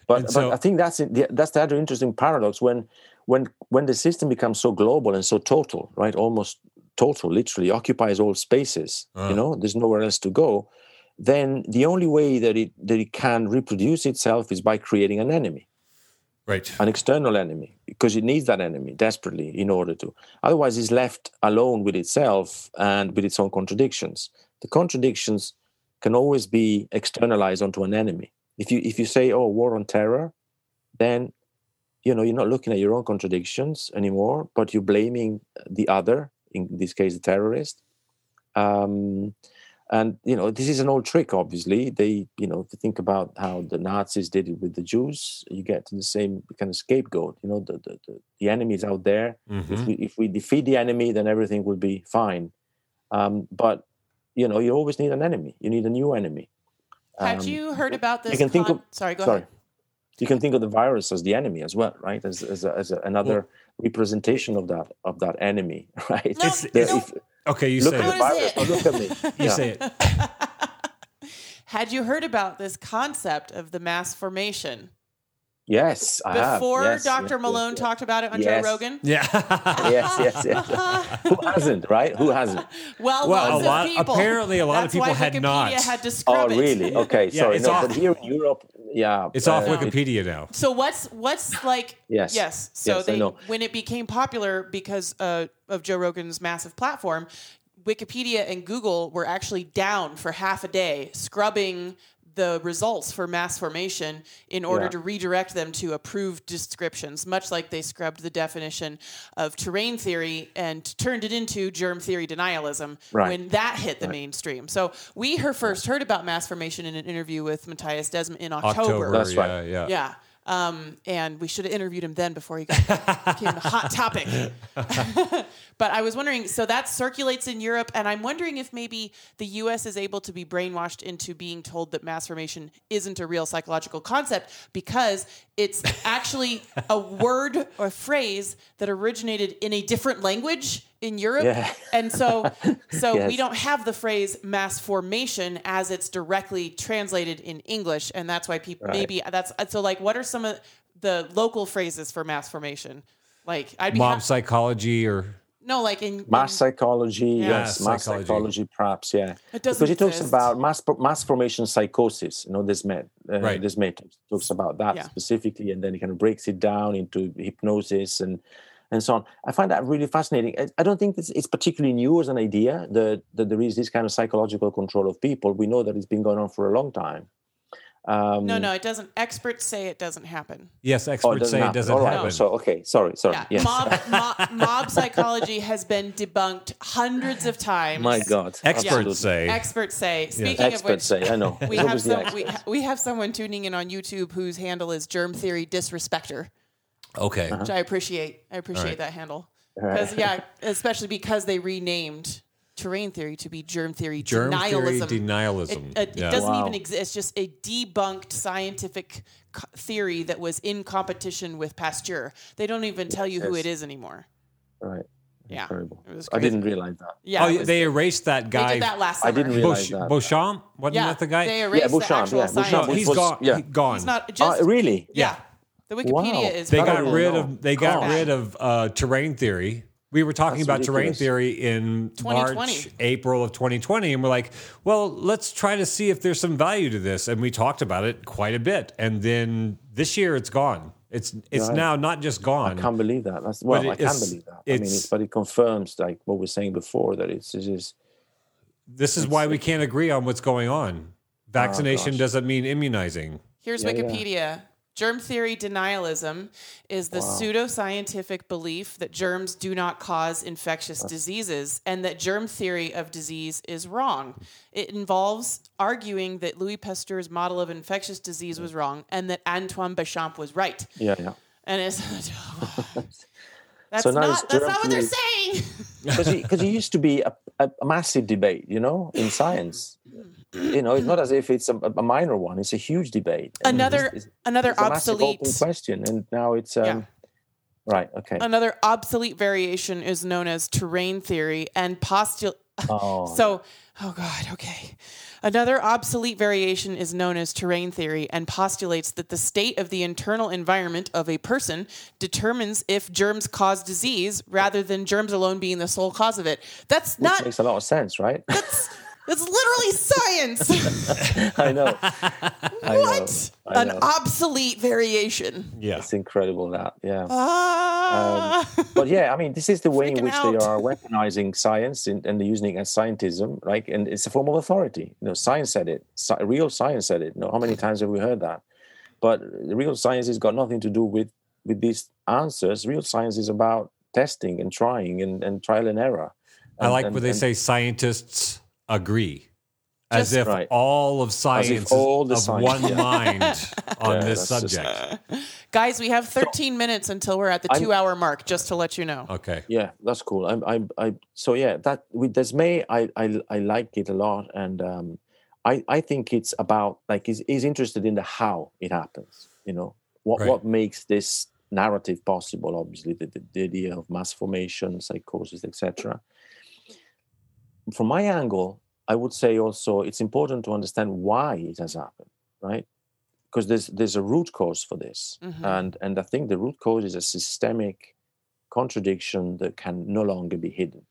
But, so, but I think that's that's the other interesting paradox when when when the system becomes so global and so total, right? Almost total, literally occupies all spaces. Uh. You ah. know, there's nowhere else to go. Then the only way that it that it can reproduce itself is by creating an enemy, right? An external enemy, because it needs that enemy desperately in order to. Otherwise, it's left alone with itself and with its own contradictions. The contradictions can always be externalized onto an enemy. If you if you say, "Oh, war on terror," then you know you're not looking at your own contradictions anymore, but you're blaming the other in this case the terrorist um, and you know this is an old trick obviously they you know to think about how the nazis did it with the jews you get to the same kind of scapegoat you know the the, the, the enemy is out there mm-hmm. if, we, if we defeat the enemy then everything will be fine um, but you know, you always need an enemy. You need a new enemy. Had Um, you heard about this? you can think con- of sorry, go sorry. ahead. You can think of the virus as the enemy as well, right? As, as, a, as a, another representation of that of that enemy, right? No, The- no. if- Okay, you look say at the it. What is virus. it? Oh, look at me. You Yeah. say it. Had you heard about this concept of the mass formation Yes, I have. before Yes, Dr. yes, yes, Malone yes. talked about it on Yes. Joe Rogan? Yeah. Yes, yes, yes. Who hasn't, right? Who hasn't? Well, Well, a lot- people. apparently a lot of people why had Wikipedia not. had to Oh, scrub it. really? Okay, Yeah, sorry. it's No, off- but here in Europe, yeah, It's off uh, Wikipedia now. So what's what's like? Yes. Yes. So Yes, I they know. when it became popular because uh, of Joe Rogan's massive platform, Wikipedia and Google were actually down for half a day scrubbing the results for mass formation in order Yeah. to redirect them to approved descriptions, much like they scrubbed the definition of terrain theory and turned it into germ theory denialism Right. when that hit the mainstream. So we her first heard about mass formation in an interview with Mattias Desmet in October. That's yeah, right. Yeah. yeah. Um, and we should have interviewed him then before he got became a hot topic. but I was wondering, so that circulates in Europe, and I'm wondering if maybe the U.S. is able to be brainwashed into being told that mass formation isn't a real psychological concept because it's actually a word or phrase that originated in a different language in Europe, Yeah. and so so we don't have the phrase mass formation as it's directly translated in English, and that's why people Right. maybe that's so like what are some of the local phrases for mass formation? Like I'd be Mob ha- psychology or no like in, Mass in psychology, Yeah. yes, Mass mass psychology. psychology, perhaps, yeah. It doesn't because he talks exist. about mass mass formation psychosis. You know, Desmet, uh, Right. this method talks about that Yeah. specifically, and then he kind of breaks it down into hypnosis and and so on. I find that really fascinating. I, I don't think it's, it's particularly new as an idea that, that there is this kind of psychological control of people. We know that it's been going on for a long time. Um, no no it doesn't. Experts say it doesn't happen. yes, Oh, experts say it doesn't All right. happen. So okay, sorry, sorry. Yeah, Yes. mob, mob mob psychology has been debunked hundreds of times. My God. Experts absolutely. say. Experts say. Speaking of which, Experts say, I know. we have some we, we have someone tuning in on YouTube whose handle is Germ Theory Disrespecter, okay. Uh-huh. which I appreciate. I appreciate right. that handle. Right. Because yeah, especially because they renamed terrain theory to be germ theory Germ theory denialism. denialism. It, it Yeah. doesn't Wow. even exist. It's just a debunked scientific co- theory that was in competition with Pasteur. They don't even tell you who it is anymore. Right. Yeah, Terrible. it was I didn't realize that. Yeah, oh, was- they erased that guy. they guy. did that last I summer. didn't realize Beauch- that. Béchamp? Wasn't yeah, that the guy? They erased Béchamp, the actual yeah, science. Béchamp no, was- he's was- gone. yeah. He- gone. He's not just oh, really? yeah. The Wikipedia Wow. is they got rid know. of they got Gosh. rid of uh, terrain theory. We were talking That's about terrain theory in March, April of 2020, and we're like, well, let's try to see if there's some value to this. And we talked about it quite a bit. And then this year, it's gone. It's it's Right. now not just gone. I can't believe that. That's well, it I can is- believe that. I mean, it's- it's, but it confirms like what we're saying before that it's, it's just this is why we can't agree on what's going on. Vaccination gosh. doesn't mean immunizing. Here's Yeah, yeah. Germ theory denialism is the pseudoscientific belief that germs do not cause infectious diseases and that germ theory of disease is wrong. It involves arguing that Louis Pasteur's model of infectious disease was wrong and that Antoine Béchamp was right. yeah, yeah. And it's that's So not that's not what they're saying. Because it, used to be a, a massive debate, you know, in science. You know, it's not as if it's a, a minor one; it's a huge debate. Another it's- it's- another it's obsolete open question, and now it's um, Yeah. right. Okay. Another obsolete variation is known as terrain theory and postulate. Oh. So, oh God, okay. Another obsolete variation is known as terrain theory and postulates that the state of the internal environment of a person determines if germs cause disease rather than germs alone being the sole cause of it. That's Which not, makes a lot of sense, right? that's literally science. I know. I what? Know. I An know. obsolete variation. Yeah. It's incredible that, yeah. Ah. but yeah, I mean, this is the way in which out. they are weaponizing science and, and they're using it as scientism, right? And it's a form of authority. You know, science said it. Sci- real science said it. You know, how many times have we heard that? But real science has got nothing to do with with these answers. Real science is about testing and trying and, and trial and error. I like and- when they and- say scientists agree. As if Right. all of science is all of science- one yeah. mind on Yeah, this that's just- subject. Guys, we have 13 minutes until we're at the I'm- two hour mark, just to let you know. Okay. Yeah, that's cool. I'm, I'm, I. So yeah, that with Desmet, I, I, I like it a lot, and um, I, I think it's about like he's, he's interested in the how it happens. You know, what, Right. what makes this narrative possible? Obviously, the, the, the idea of mass formation, psychosis, etc. From my angle, I would say also it's important to understand why it has happened, right? Because there's there's a root cause for this, Mhm. and and I think the root cause is a systemic contradiction that can no longer be hidden.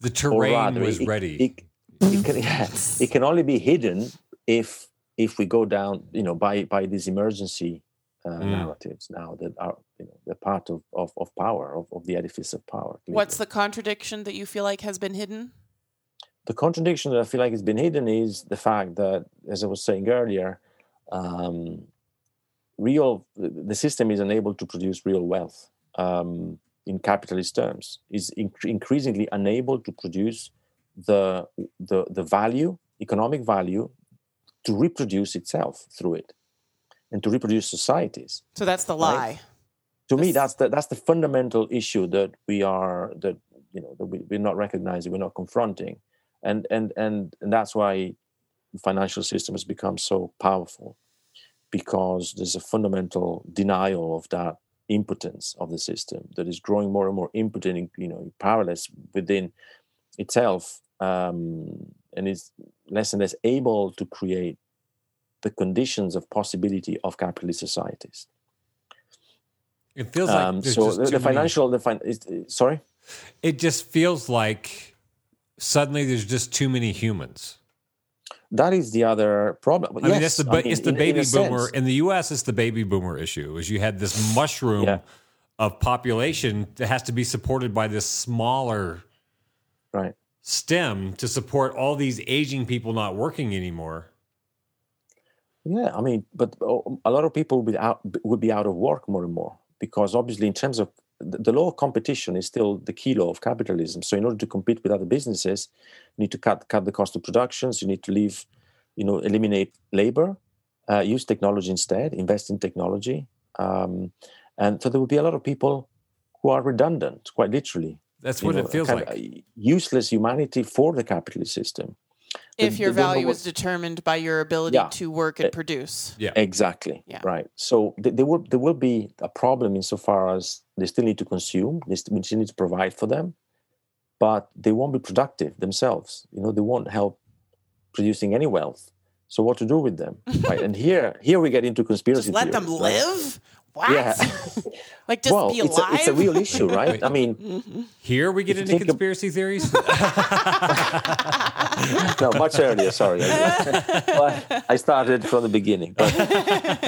The terrain rather, was it- ready. It, it, can, yeah, it can only be hidden if if we go down, you know, by by these emergency uh, Mm. narratives now that are you know they're part of of, of power of, of the edifice of power. What's the contradiction that you feel like has been hidden? The contradiction that I feel like has been hidden is the fact that, as I was saying earlier, um, real the system is unable to produce real wealth um, in capitalist terms. Is inc- increasingly unable to produce the the the value, economic value, to reproduce itself through it, and to reproduce societies So that's the Right. lie. to me that's the that's the fundamental issue that we are that you know that we, we're not recognizing we're not confronting and and and and that's why the financial system has become so powerful because there's a fundamental denial of that impotence of the system that is growing more and more impotent and, you know powerless within itself um, and is less and less able to create the conditions of possibility of capitalist societies. It feels like um, there's so just the, the many- financial, the fin- is, sorry, It just feels like suddenly there's just too many humans. that is the other problem. I mean, Yes, that's the I mean, it's the in- in baby boomer sense. in the U.S. It's the baby boomer issue. Is you had this mushroom Yeah. of population that has to be supported by this smaller right? stem to support all these aging people not working anymore. Yeah, I mean, but oh, a lot of people would be out would be out of work more and more because obviously, in terms of the the law of competition, is still the key law of capitalism. So, in order to compete with other businesses, you need to cut cut the cost of productions. You need to leave, you know, eliminate labor, uh, use technology instead, invest in technology, um, and so there will be a lot of people who are redundant, quite literally. That's you what know, it feels like. uh, useless humanity for the capitalist system. If They- your they don't know value what- is determined by your ability Yeah. to work and Eh, produce. Yeah. Exactly. Yeah. Right. So th- there will there will be a problem insofar as they still need to consume. They st- we still need to provide for them, but they won't be productive themselves. You know, they won't help producing any wealth. So what to do with them? right. And here here we get into conspiracy. Just let them theories, right? Live? What? Yeah. like just well, be it's alive? a, it's a real issue, right? I mean, Here we get into think of- conspiracy theories. no, much earlier. Sorry, but I started from the beginning. But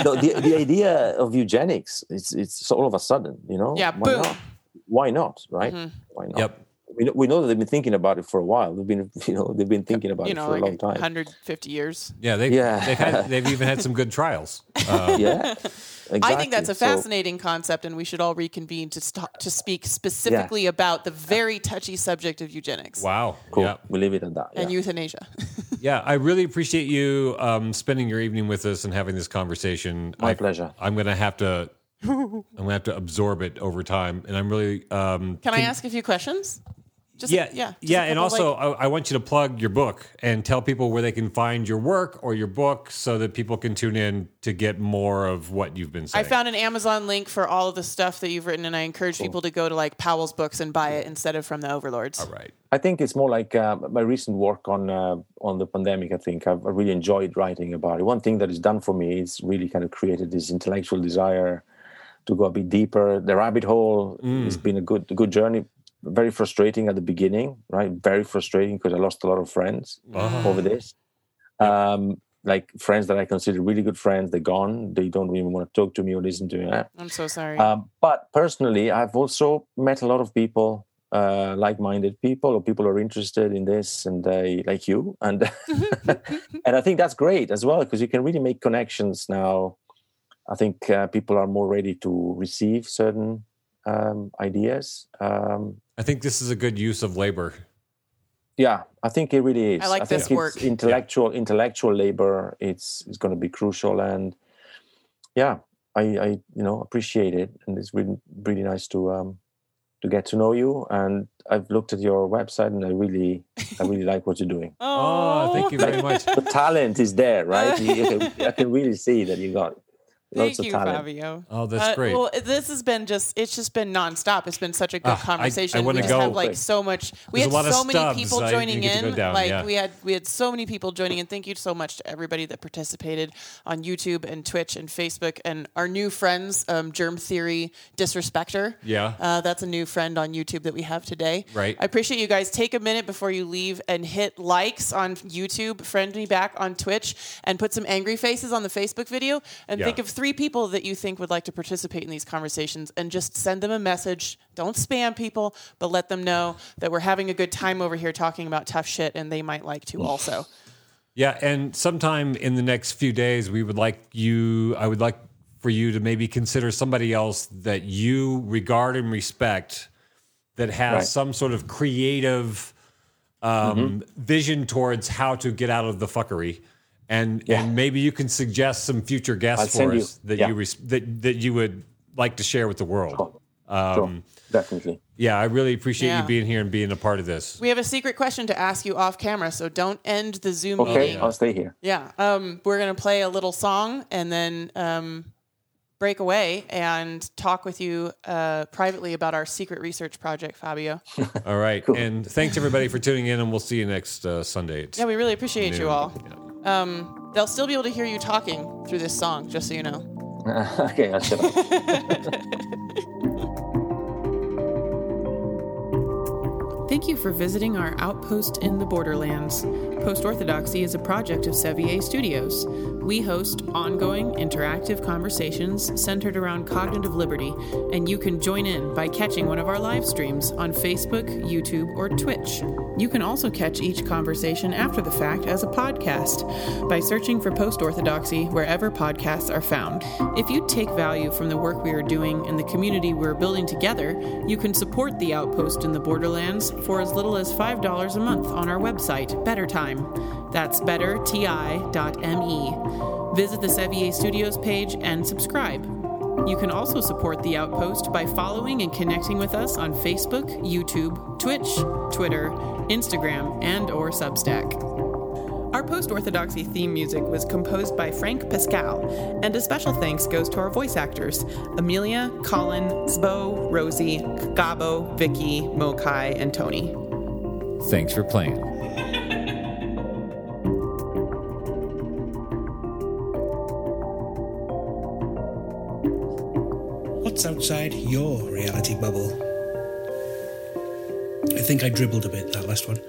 no, the the idea of eugenics, it's it's all of a sudden, you know. Yeah, Why boom. not? Why not? Right? Mhm. Why not? yep. We know, we know that they've been thinking about it for a while. They've been, you know, they've been thinking about you it for like a long time. 150 years. Yeah. They, Yeah. They've, had, they've even had some good trials. Uh, Yeah, exactly. I think that's a So- fascinating concept, and we should all reconvene to st- to speak specifically about the very touchy subject of eugenics wow. cool. Yeah. We leave it at that. and euthanasia. Yeah, I really appreciate you um, spending your evening with us and having this conversation. My I, pleasure. I'm gonna have to, I'm gonna have to absorb it over time, and I'm really. Um, Can I ask a few questions? Just Yeah, yeah, just yeah, and also like- I, I want you to plug your book and tell people where they can find your work or your book, so that people can tune in to get more of what you've been saying. I found an Amazon link for all of the stuff that you've written, and I encourage people to go to like Powell's books and buy it instead of from the Overlords. All right. I think it's more like uh, my recent work on uh, on the pandemic. I think I've I really enjoyed writing about it. One thing that it's done for me is really kind of created this intellectual desire to go a bit deeper. The rabbit hole has been a good good journey. Very frustrating at the beginning, right? Very frustrating because I lost a lot of friends over this. Um, like friends that I consider really good friends, they're gone. They don't even want to talk to me or listen to me. I'm so sorry. Um, but personally, I've also met a lot of people, uh, like-minded people, or people who are interested in this, and they like you, and and I think that's great as well because you can really make connections now. I think uh, people are more ready to receive certain um, ideas. Um, I think this is a good use of labor. Yeah, I think it really is. I like think this it's work. Intellectual intellectual labor. It's it's going to be crucial, and yeah, I, I you know appreciate it, and it's really really nice to um to get to know you. And I've looked at your website, and I really I really like what you're doing. Oh, thank you very much. The talent is there, right? You, you I can really see that you got lots Thank of you, talent. Fabio. Oh, that's Uh, great. Well, this has been just, it's just been nonstop. It's been such a good Ah, I- I conversation. wanna we just go. have like so much, we There's had so many people I joining didn't get to in. down, like yeah. we had, we had so many people joining in. Thank you so much to everybody that participated on YouTube and Twitch and Facebook and our new friends, um, Germ Theory Disrespecter. Yeah. Uh, that's a new friend on YouTube that we have today. Right. I appreciate you guys. Take a minute before you leave and hit likes on YouTube, friend me back on Twitch, and put some angry faces on the Facebook video. And Yeah. think of three people that you think would like to participate in these conversations and just send them a message. Don't spam people, but let them know that we're having a good time over here talking about tough shit and they might like to also. Yeah, and sometime in the next few days, we would like you. I would like for you to maybe consider somebody else that you regard and respect that has Right. some sort of creative um, vision towards how to get out of the fuckery. And, Yeah. and maybe you can suggest some future guests I'll for send you- us that yeah. you res- that that you would like to share with the world. Sure. Um, Sure, definitely. Yeah, I really appreciate Yeah. you being here and being a part of this. We have a secret question to ask you off camera, so don't end the Zoom Okay, meeting. I'll stay here. Yeah, um, we're gonna play a little song and then um, break away and talk with you uh, privately about our secret research project, Fabio. All right, and thanks everybody for tuning in, and we'll see you next uh, Sunday. at Yeah, we really appreciate you all. Yeah. Um, they'll still be able to hear you talking through this song, just so you know. okay, I'll shut up. Thank you for visiting our outpost in the borderlands. Post Orthodoxy is a project of Sevier Studios. We host ongoing interactive conversations centered around cognitive liberty, and you can join in by catching one of our live streams on Facebook, YouTube, or Twitch. You can also catch each conversation after the fact as a podcast by searching for Post Orthodoxy wherever podcasts are found. If you take value from the work we are doing and the community we're building together, you can support the Outpost in the Borderlands for as little as $5 a month on our website, Better Time. That's betterti.me. Visit the Sevier Studios page and subscribe. You can also support The Outpost by following and connecting with us on Facebook, YouTube, Twitch, Twitter, Instagram, and or Substack. Our post-orthodoxy theme music was composed by Frank Pascal, and a special thanks goes to our voice actors, Amelia, Colin, Zbo, Rosie, Gabo, Vicky, Mokai, and Tony. Thanks for playing. What's outside your reality bubble? I think I dribbled a bit that last one.